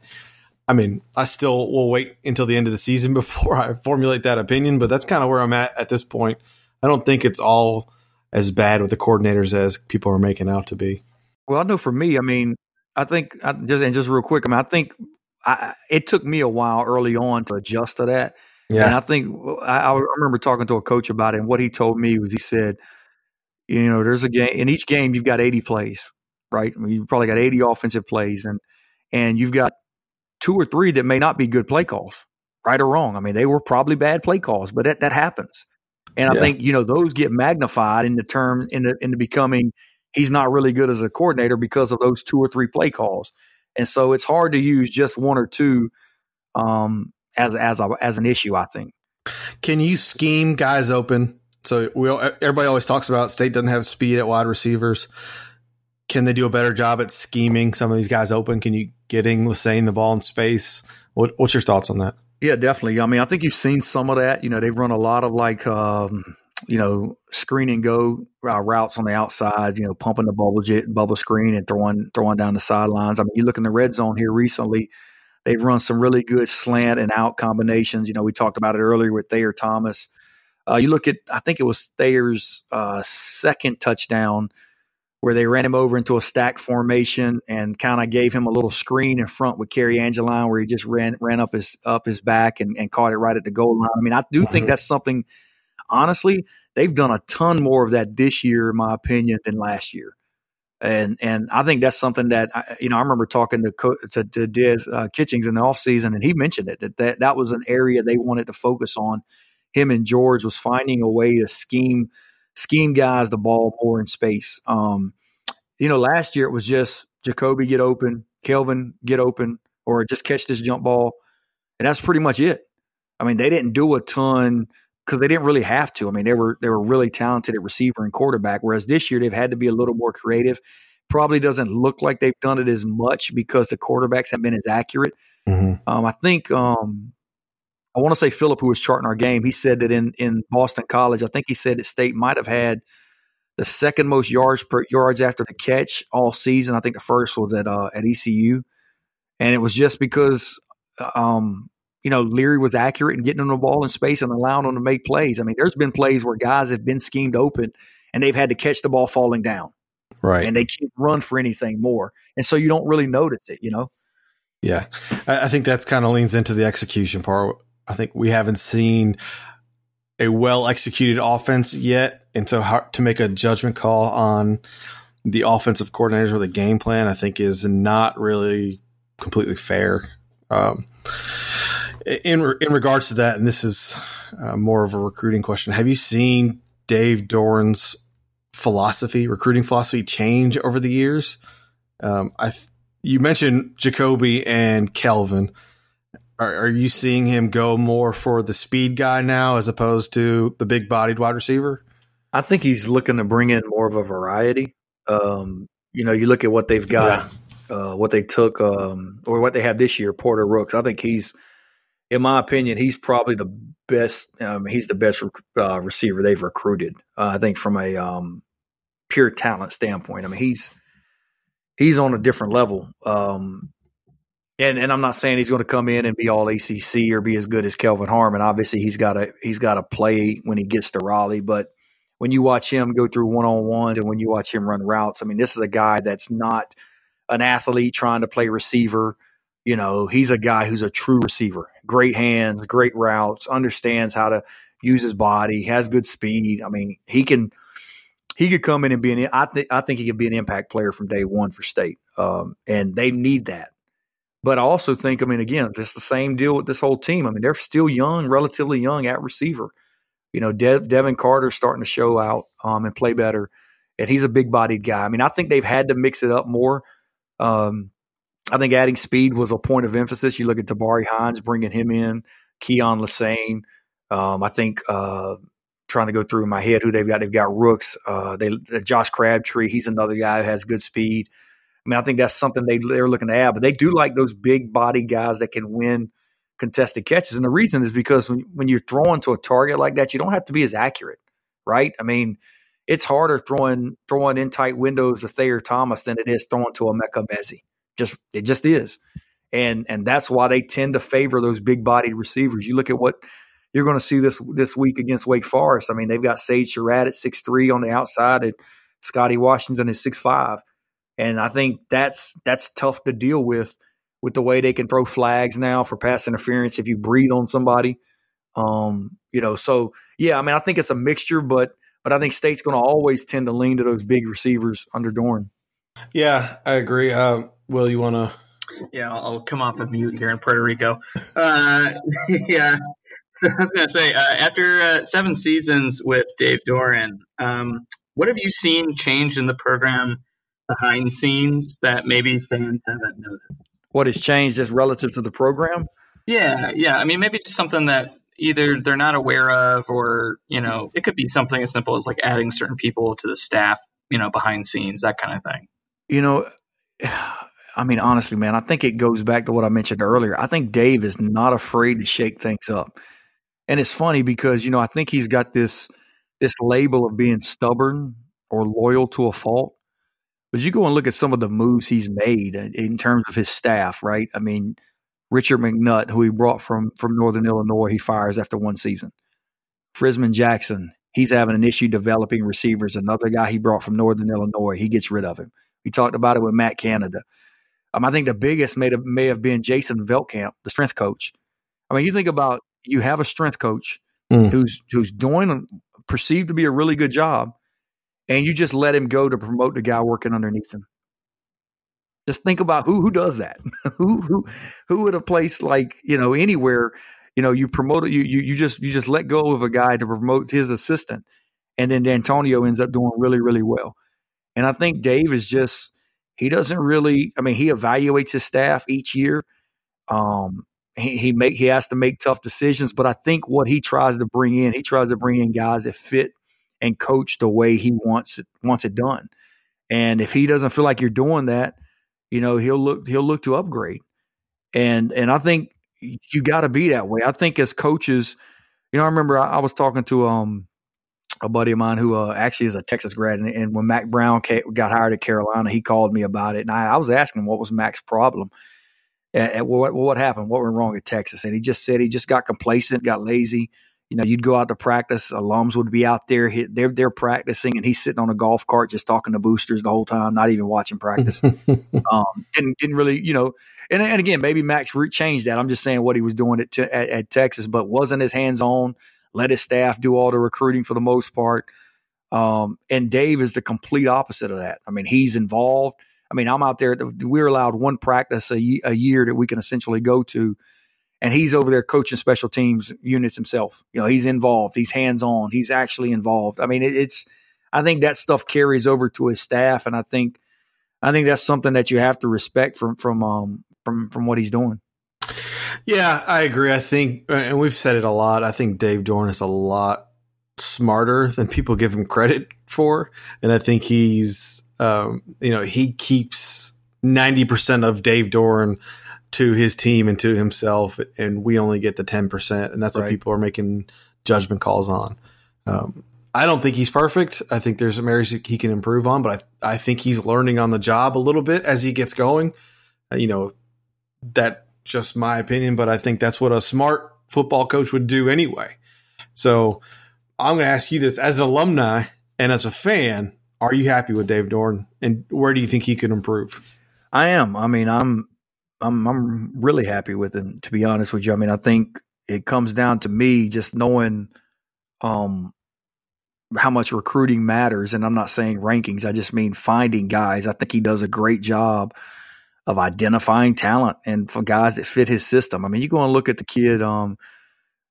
I mean, I still will wait until the end of the season before I formulate that opinion, but that's kind of where I'm at at this point. I don't think it's all as bad with the coordinators as people are making out to be. Well, I know for me, I mean, I think I, just and just real quick, I mean, I think I, it took me a while early on to adjust to that. Yeah. And I think I, I remember talking to a coach about it, and what he told me was he said, you know, there's a game in each game you've got 80 plays, right? I mean, you've probably got 80 offensive plays, and and you've got two or three that may not be good play calls, right or wrong. I mean, they were probably bad play calls, but that that happens. And yeah. I think you know those get magnified in the term in the in the becoming he's not really good as a coordinator because of those two or three play calls. And so it's hard to use just one or two um, as as a, as an issue. I think. Can you scheme guys open? So we everybody always talks about state doesn't have speed at wide receivers. Can they do a better job at scheming some of these guys open? Can you getting Lassane the ball in space? What, what's your thoughts on that? Yeah, definitely. I mean, I think you've seen some of that. You know, they've run a lot of like um, you know, screen and go uh, routes on the outside, you know, pumping the bubble jet, bubble screen and throwing throwing down the sidelines. I mean, you look in the red zone here recently, they've run some really good slant and out combinations. You know, we talked about it earlier with Thayer Thomas. Uh, you look at, I think it was Thayer's uh, second touchdown where they ran him over into a stack formation and kind of gave him a little screen in front with Cary Angeline where he just ran ran up his up his back and, and caught it right at the goal line. I mean, I do think mm-hmm. that's something – honestly, they've done a ton more of that this year, in my opinion, than last year. And and I think that's something that I, you know I remember talking to to, to Des uh, Kitchings in the offseason, and he mentioned it that, that that was an area they wanted to focus on. Him and George was finding a way to scheme scheme guys the ball more in space. Um, you know, last year it was just Jacoby get open, Kelvin get open, or just catch this jump ball, and that's pretty much it. I mean, they didn't do a ton because they didn't really have to. I mean, they were they were really talented at receiver and quarterback. Whereas this year they've had to be a little more creative. Probably doesn't look like they've done it as much because the quarterbacks have been as accurate. Mm-hmm. Um, I think um, I want to say Philip, who was charting our game, he said that in in Boston College, I think he said that State might have had the second most yards per yards after the catch all season. I think the first was at uh, at ECU, and it was just because um, you know, Leary was accurate in getting them the ball in space and allowing them to make plays. I mean, there's been plays where guys have been schemed open and they've had to catch the ball falling down. Right. And they can't run for anything more. And so you don't really notice it, you know? Yeah. I think that's kind of leans into the execution part. I think we haven't seen a well executed offense yet. And so to make a judgment call on the offensive coordinators or the game plan, I think is not really completely fair. Um, in in regards to that, and this is uh, more of a recruiting question, have you seen Dave Doeren's philosophy, recruiting philosophy, change over the years? Um, I you mentioned Jacoby and Kelvin. Are, are, you seeing him go more for the speed guy now as opposed to the big bodied wide receiver? I think he's looking to bring in more of a variety. Um, you know, you look at what they've got, yeah. uh, what they took, um, or what they have this year, Porter Rooks. I think he's in my opinion, he's probably the best. Um, he's the best uh, receiver they've recruited. Uh, I think from a um, pure talent standpoint. I mean, he's he's on a different level. Um, and and I'm not saying he's going to come in and be all ACC or be as good as Kelvin Harmon. Obviously, he's got to he's got to play when he gets to Raleigh. But when you watch him go through one on ones and when you watch him run routes, I mean, this is a guy that's not an athlete trying to play receiver. You know, he's a guy who's a true receiver. Great hands, great routes, understands how to use his body, has good speed. I mean, he can he could come in and be an I think I think he could be an impact player from day one for state. Um, and they need that. But I also think, I mean, again, it's the same deal with this whole team. I mean, they're still young, relatively young at receiver. You know, De- Devin Carter's starting to show out um, and play better, and he's a big bodied guy. I mean, I think they've had to mix it up more. Um, I think adding speed was a point of emphasis. You look at Tabari Hines, bringing him in, Keon Lassane. Um, I think uh, trying to go through my head who they've got. They've got Rooks. Uh, they Josh Crabtree. He's another guy who has good speed. I mean, I think that's something they they're looking to add. But they do like those big body guys that can win contested catches. And the reason is because when when you're throwing to a target like that, you don't have to be as accurate, right? I mean, it's harder throwing throwing in tight windows to Thayer Thomas than it is throwing to a Emeka Emezie. Just it just is. And and that's why they tend to favor those big bodied receivers. You look at what you're going to see this this week against Wake Forest. I mean, they've got Sage Surratt at six three on the outside, and Scotty Washington is six five. And I think that's that's tough to deal with with the way they can throw flags now for pass interference if you breathe on somebody. Um, you know, so yeah, I mean, I think it's a mixture, but but I think State's going to always tend to lean to those big receivers under Doeren. Yeah, I agree. Um, Will, you want to? Yeah, I'll come off of mute here in Puerto Rico. Uh, yeah. So I was going to say, uh, after uh, seven seasons with Dave Doeren, um, what have you seen change in the program behind scenes that maybe fans haven't noticed? What has changed just relative to the program? Yeah, yeah. I mean, maybe just something that either they're not aware of, or you know, it could be something as simple as like adding certain people to the staff, you know, behind scenes, that kind of thing. You know, I mean, honestly, man, I think it goes back to what I mentioned earlier. I think Dave is not afraid to shake things up. And it's funny because, you know, I think he's got this this label of being stubborn or loyal to a fault. But you go and look at some of the moves he's made in terms of his staff, right? I mean, Richard McNutt, who he brought from from Northern Illinois, he fires after one season. Frisman Jackson, he's having an issue developing receivers. Another guy he brought from Northern Illinois, he gets rid of him. We talked about it with Matt Canada. Um, I think the biggest may have, may have been Jason Veltkamp, the strength coach. I mean, you think about you have a strength coach mm. who's who's doing perceived to be a really good job, and you just let him go to promote the guy working underneath him. Just think about who who does that. who who who at a place like you know anywhere, you know, you promote you you you just you just let go of a guy to promote his assistant, and then D'Antonio ends up doing really really well. And I think Dave is just he doesn't really. I mean, he evaluates his staff each year. Um, he he make he has to make tough decisions. But I think what he tries to bring in, he tries to bring in guys that fit and coach the way he wants it wants it done. And if he doesn't feel like you're doing that, you know he'll look he'll look to upgrade. And and I think you got to be that way. I think as coaches, you know, I remember I, I was talking to um a buddy of mine who uh, actually is a Texas grad, and, and when Mack Brown got hired at Carolina, he called me about it, and I, I was asking him what was Mack's problem, and, and what, what happened, what went wrong at Texas, and he just said he just got complacent, got lazy. You know, you'd go out to practice, alums would be out there, they're they're practicing, and he's sitting on a golf cart just talking to boosters the whole time, not even watching practice. um, didn't didn't really, you know, and, and again, maybe Max Root changed that. I'm just saying what he was doing at, at, at Texas, but wasn't as hands on let his staff do all the recruiting for the most part. Um, and Dave is the complete opposite of that. I mean, he's involved. I mean, I'm out there. We're allowed one practice a, a year that we can essentially go to, and he's over there coaching special teams units himself. You know, he's involved. He's hands on. He's actually involved. I mean, it, it's. I think that stuff carries over to his staff, and I think, I think that's something that you have to respect from from um from from what he's doing. Yeah, I agree. I think, and we've said it a lot. I think Dave Doeren is a lot smarter than people give him credit for, and I think he's, um, you know, he keeps ninety percent of Dave Doeren to his team and to himself, and we only get the ten percent, and that's right. what people are making judgment calls on. Um, I don't think he's perfect. I think there's some areas he can improve on, but I, I think he's learning on the job a little bit as he gets going. Uh, you know, that just my opinion, but I think that's what a smart football coach would do anyway. So I'm going to ask you this as an alumni and as a fan, are you happy with Dave Doeren and where do you think he could improve? I am. I mean, I'm I'm I'm really happy with him to be honest with you. I mean, I think it comes down to me just knowing um how much recruiting matters and I'm not saying rankings. I just mean finding guys. I think he does a great job of identifying talent and for guys that fit his system. I mean, you go and look at the kid, um,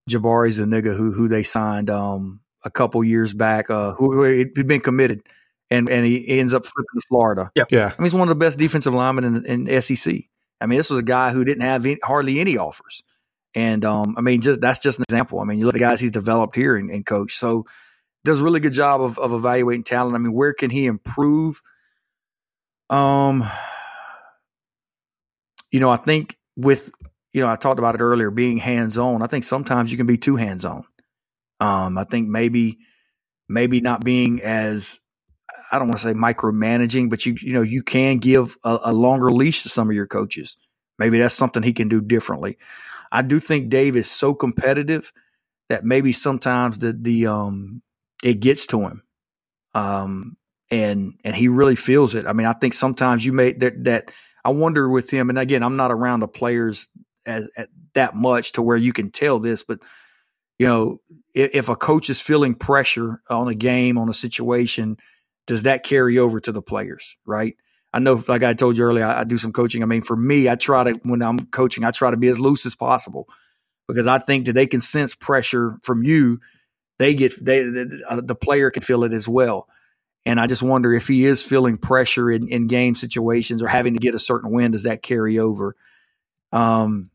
Jabari Zuniga, who who they signed um, a couple years back, uh, who, who had been committed, and and he ends up flipping to Florida. Yep. Yeah, I mean, he's one of the best defensive linemen in, in SEC. I mean, this was a guy who didn't have any, hardly any offers, and um, I mean, just that's just an example. I mean, you look at the guys he's developed here and, and coach, so does a really good job of, of evaluating talent. I mean, where can he improve? Um, you know, I think with you know, I talked about it earlier, being hands on. I think sometimes you can be too hands on. Um, I think maybe maybe not being as I don't want to say micromanaging, but you you know you can give a, a, longer leash to some of your coaches. Maybe that's something he can do differently. I do think Dave is so competitive that maybe sometimes the the um it gets to him, um and and he really feels it. I mean, I think sometimes you may that that I wonder with him, and again, I'm not around the players as, that much to where you can tell this, but you know, if, a coach is feeling pressure on a game, on a situation, does that carry over to the players? Right. I know, like I told you earlier, I, I do some coaching. I mean, for me, I try to when I'm coaching, I try to be as loose as possible because I think that they can sense pressure from you. They get they the, uh, the player can feel it as well. And I just wonder if he is feeling pressure in, in game situations or having to get a certain win, does that carry over? Um,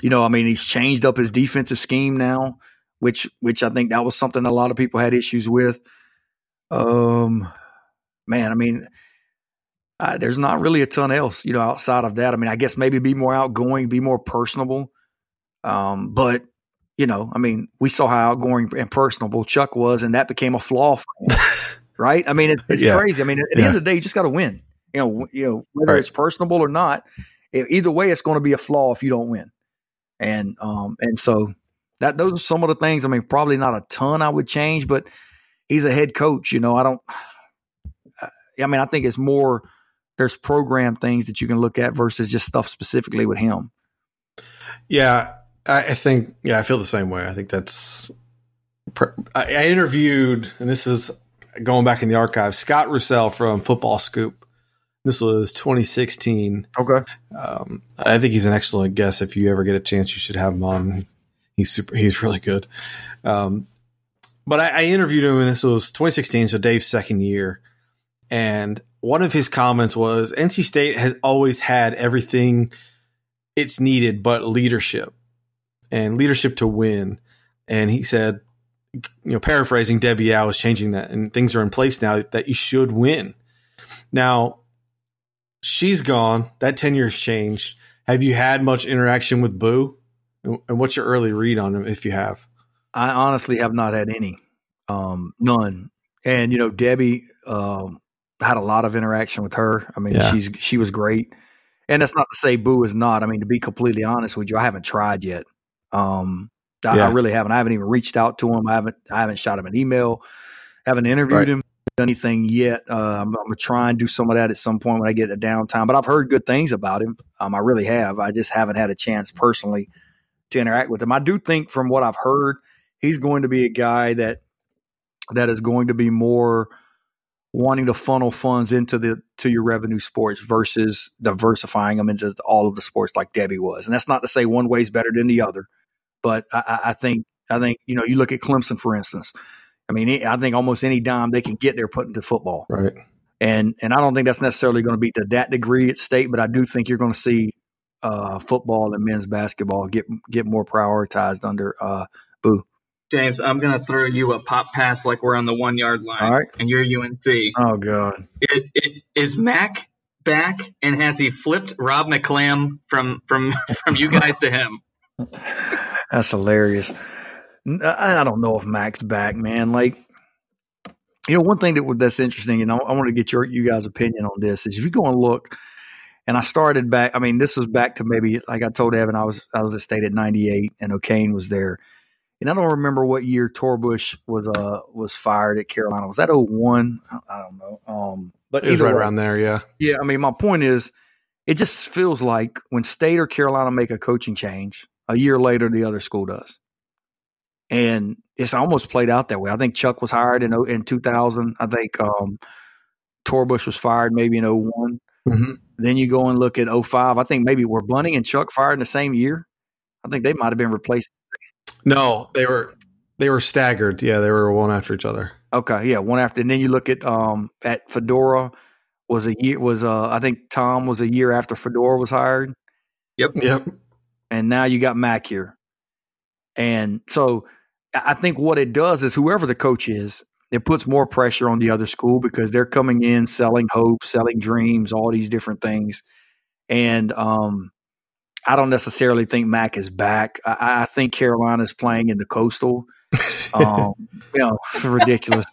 you know, I mean, he's changed up his defensive scheme now, which which I think that was something a lot of people had issues with. Um, man, I mean, uh, there's not really a ton else, you know, outside of that. I mean, I guess maybe be more outgoing, be more personable. Um, but you know, I mean, we saw how outgoing and personable Chuck was, and that became a flaw for him. right? I mean, it, it's yeah. crazy. I mean, at the yeah. end of the day, you just got to win. You know, you know whether right. it's personable or not. Either way, it's going to be a flaw if you don't win. And um and so that those are some of the things. I mean, probably not a ton I would change, but he's a head coach. You know, I don't. I mean, I think it's more. There's program things that you can look at versus just stuff specifically with him. Yeah, I think. Yeah, I feel the same way. I think that's. I interviewed, and this is going back in the archives, Scott Roussel from Football Scoop. This was 2016. Okay. Um, I think he's an excellent guest. If you ever get a chance, you should have him on. He's super. He's really good. Um, but I, I interviewed him, and this was 2016, so Dave's second year. And one of his comments was, "NC State has always had everything it's needed, but leadership and leadership to win. And he said, you know, paraphrasing Debbie Yow is changing that, and things are in place now that you should win. Now, she's gone. That ten years changed. Have you had much interaction with Boo? And what's your early read on him, if you have? I honestly have not had any, um, none. And you know, Debbie um, had a lot of interaction with her. I mean, yeah. she's she was great. And that's not to say Boo is not. I mean, to be completely honest with you, I haven't tried yet. Um, I, yeah. I really haven't. I haven't even reached out to him. I haven't. I haven't shot him an email. Haven't interviewed right. him. Done anything yet? Uh, I'm, I'm, gonna try and do some of that at some point when I get a downtime. But I've heard good things about him. Um, I really have. I just haven't had a chance personally to interact with him. I do think, from what I've heard, he's going to be a guy that that is going to be more wanting to funnel funds into the to your revenue sports versus diversifying them into all of the sports like Debbie was. And that's not to say one way is better than the other, but I, I think I think you know you look at Clemson for instance. I mean, I think almost any dime they can get, they're put into football. Right. And and I don't think that's necessarily going to be to that degree at state, but I do think you're going to see uh, football and men's basketball get get more prioritized under uh, Boo. James, I'm gonna throw you a pop pass like we're on the one yard line, All right. and you're UNC. Oh god, it, it, is Mack back, and has he flipped Rob McClam from from from you guys to him? That's hilarious. I don't know if Mack's back, man. Like, you know, one thing that that's interesting, and I, I want to get your you guys' opinion on this is if you go and look, and I started back. I mean, this was back to maybe like I told Evan, I was I was at state at '98, and O'Cain was there and I don't remember what year Torbush was uh was fired at Carolina. Was that 01? I don't know. Um, but it was right way, around there. Yeah. Yeah. I mean, my point is, it just feels like when State or Carolina make a coaching change, a year later the other school does, and it's almost played out that way. I think Chuck was hired in in 2000. I think um, Torbush was fired maybe in one mm-hmm. Then you go and look at 05. I think maybe were Bunny and Chuck fired in the same year. I think they might have been replaced no, they were they were staggered. Yeah, they were one after each other. Okay, yeah, one after, and then you look at um at Fedora was a year was uh I think Tom was a year after Fedora was hired. Yep, yep. And now you got Mack here, and so I think what it does is whoever the coach is, it puts more pressure on the other school because they're coming in selling hope, selling dreams, all these different things, and um I don't necessarily think Mack is back. I, I think Carolina's playing in the coastal. Um, you know, ridiculous.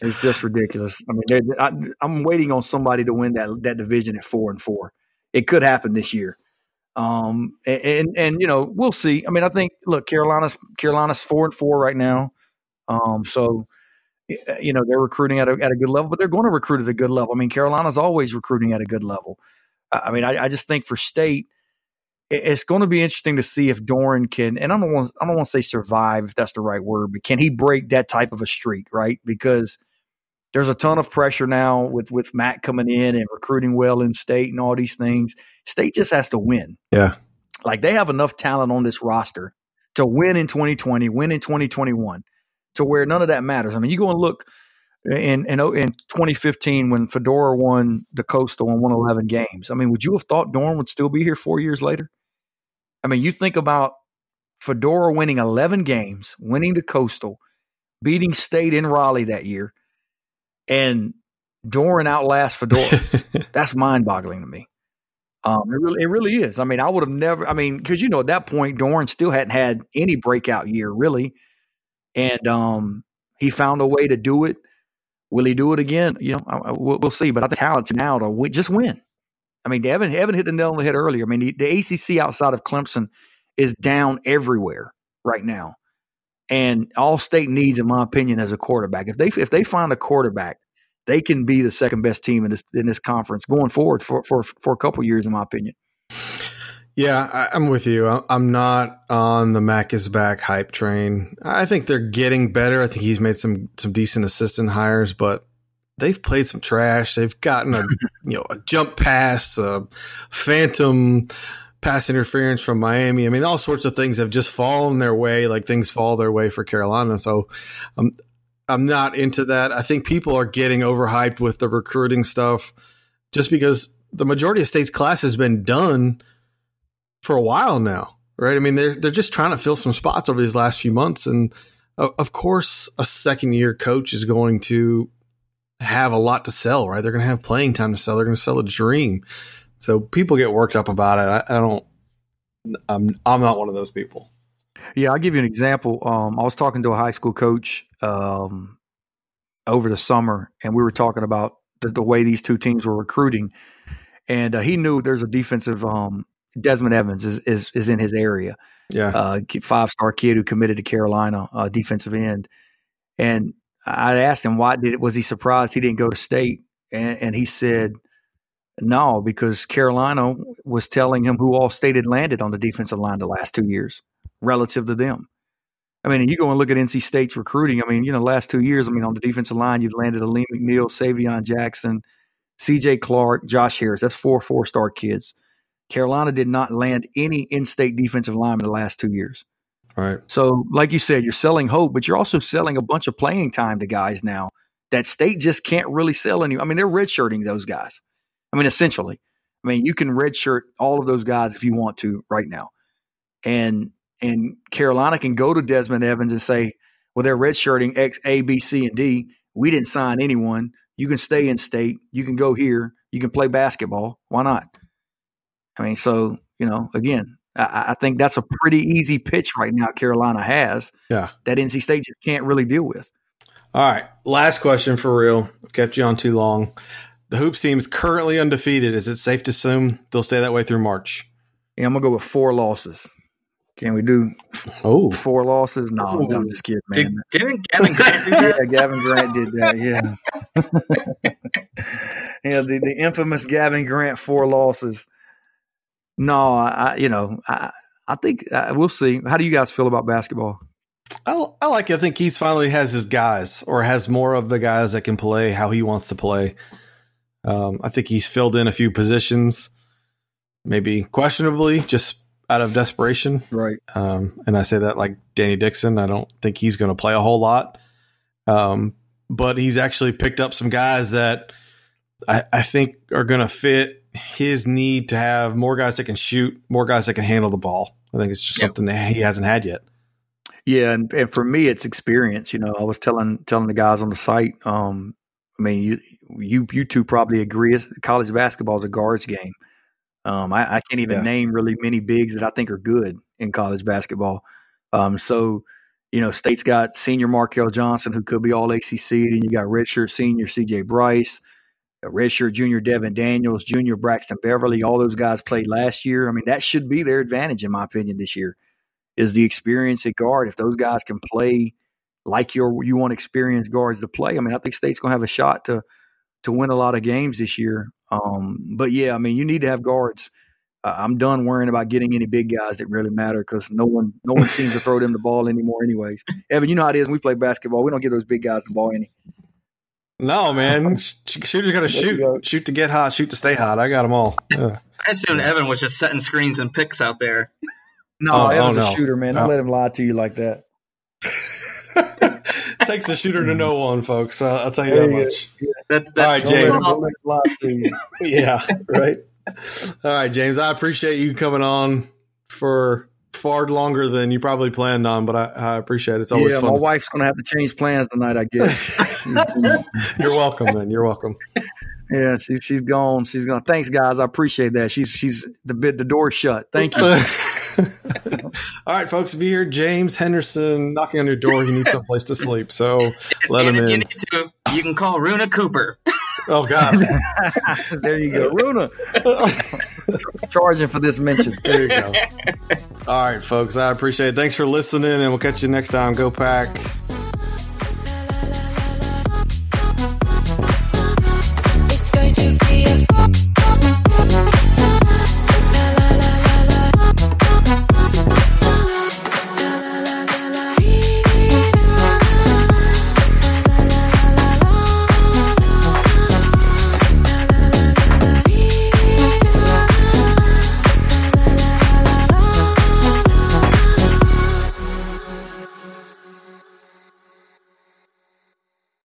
It's just ridiculous. I mean, I, am waiting on somebody to win that that division at four and four. It could happen this year. Um, and, and, and you know we'll see. I mean, I think look, Carolina's Carolina's four and four right now. Um, so you know they're recruiting at a at a good level, but they're going to recruit at a good level. I mean, Carolina's always recruiting at a good level. I mean, I, I just think for state, it's going to be interesting to see if Doeren can, and I don't want I don't want to say survive if that's the right word, but can he break that type of a streak, right? Because there's a ton of pressure now with with Matt coming in and recruiting well in state and all these things. State just has to win. Yeah, like they have enough talent on this roster to win in 2020, win in 2021, to where none of that matters. I mean, you go and look in in in 2015 when Fedora won the Coastal and won 11 games. I mean, would you have thought Doeren would still be here four years later? I mean, you think about Fedora winning 11 games, winning the Coastal, beating State in Raleigh that year, and Doeren outlast Fedora. That's mind boggling to me. Um, it really, it really is. I mean, I would have never. I mean, because you know, at that point, Doeren still hadn't had any breakout year really, and um, he found a way to do it. Will he do it again? You know, I, I, we'll, we'll, see. But I think talent's now to win, just win. I mean, Evan, Evan hit the nail on the head earlier. I mean, the, the ACC outside of Clemson is down everywhere right now, and all state needs, in my opinion, as a quarterback. If they if they find a quarterback, they can be the second best team in this in this conference going forward for for for a couple years, in my opinion. Yeah, I, am with you. I'm not on the Mack is back hype train. I think they're getting better. I think he's made some some decent assistant hires, but they've played some trash. They've gotten a you know a jump pass, a phantom pass interference from Miami. I mean, all sorts of things have just fallen their way, like things fall their way for Carolina. So, um, I'm not into that. I think people are getting overhyped with the recruiting stuff, just because the majority of states class has been done for a while now, right? I mean, they're they're just trying to fill some spots over these last few months, and of course, a second year coach is going to have a lot to sell, right? They're going to have playing time to sell. They're going to sell a dream. So people get worked up about it. I, I don't. I'm I'm not one of those people. Yeah, I'll give you an example. Um, I was talking to a high school coach um, over the summer, and we were talking about the, the way these two teams were recruiting, and uh, he knew there's a defensive. Um, Desmond Evans is, is is in his area. Yeah, uh, five star kid who committed to Carolina, uh, defensive end, and I asked him why did was he surprised he didn't go to state, and, and he said no because Carolina was telling him who all state had landed on the defensive line the last two years relative to them. I mean, you go and look at NC State's recruiting. I mean, you know, last two years, I mean, on the defensive line, you've landed Alim McNeill, Savion Jackson, C.J. Clark, Josh Harris. That's four four star kids. Carolina did not land any in state defensive linemen the last two years. Right. So, like you said, you're selling hope, but you're also selling a bunch of playing time to guys now that state just can't really sell any. I mean, they're redshirting those guys. I mean, essentially. I mean, you can redshirt all of those guys if you want to right now. And and Carolina can go to Desmond Evans and say, well, they're redshirting X, A, B, C, and D. We didn't sign anyone. You can stay in state. You can go here. You can play basketball. Why not? I mean, so, you know, again, I, I think that's a pretty easy pitch right now Carolina has. Yeah. That NC State just can't really deal with. All right. Last question for real. Kept you on too long. The Hoops team is currently undefeated. Is it safe to assume they'll stay that way through March? Yeah, I'm gonna go with four losses. Can we do oh four losses? No, I'm just kidding, man. Did, not Gavin Grant do that? yeah, Gavin Grant did that. Yeah, yeah, the, the infamous Gavin Grant four losses. No, I, you know, I, I think uh, we'll see. How do you guys feel about basketball? I, I like. It. I think he's finally has his guys, or has more of the guys that can play how he wants to play. Um, I think he's filled in a few positions, maybe questionably, just out of desperation. Right. Um, and I say that like Danny Dixon. I don't think he's going to play a whole lot. Um, but he's actually picked up some guys that I, I think are going to fit his need to have more guys that can shoot, more guys that can handle the ball. I think it's just yep. something that he hasn't had yet. Yeah, and, and for me, it's experience. You know, I was telling telling the guys on the site. Um, I mean, you you you two probably agree. College basketball is a guards game. Um, I, I, can't even yeah. name really many bigs that I think are good in college basketball. Um, so, you know, State's got senior Markell Johnson, who could be all ACC, and you got redshirt senior CJ Bryce redshirt junior Devin Daniels, junior Braxton Beverly, all those guys played last year. I mean, that should be their advantage, in my opinion, this year, is the experience at guard. If those guys can play like your you want experienced guards to play, I mean, I think State's going to have a shot to to win a lot of games this year. Um, but yeah, I mean, you need to have guards. Uh, I'm done worrying about getting any big guys that really matter because no one no one seems to throw them the ball anymore. Anyways, Evan, you know how it is. When we play basketball. We don't give those big guys the ball any. No, man. Shooters got to shoot. Go. Shoot to get hot, shoot to stay hot. I got them all. Yeah. I assumed Evan was just setting screens and picks out there. No, oh, Evan's oh, no. a shooter, man. Don't let him lie to you like that. Takes a shooter to know one, folks. Uh, I'll tell you that much. Yeah. That's, that's all right, James. yeah, right. All right, James. I appreciate you coming on for far longer than you probably planned on, but I, I appreciate it. It's always yeah, fun. My wife's going to have to change plans tonight, I guess. You're welcome, man. You're welcome. Yeah, she, she's gone. She's gone. Thanks, guys. I appreciate that. She's she's the bid the door shut. Thank you. All right, folks. If you hear James Henderson knocking on your door, you need someplace to sleep. So let and him if in. You need to, you can call Runa Cooper. Oh God! there you go, Runa. Charging for this mention. There you go. All right, folks. I appreciate it. Thanks for listening, and we'll catch you next time. Go pack.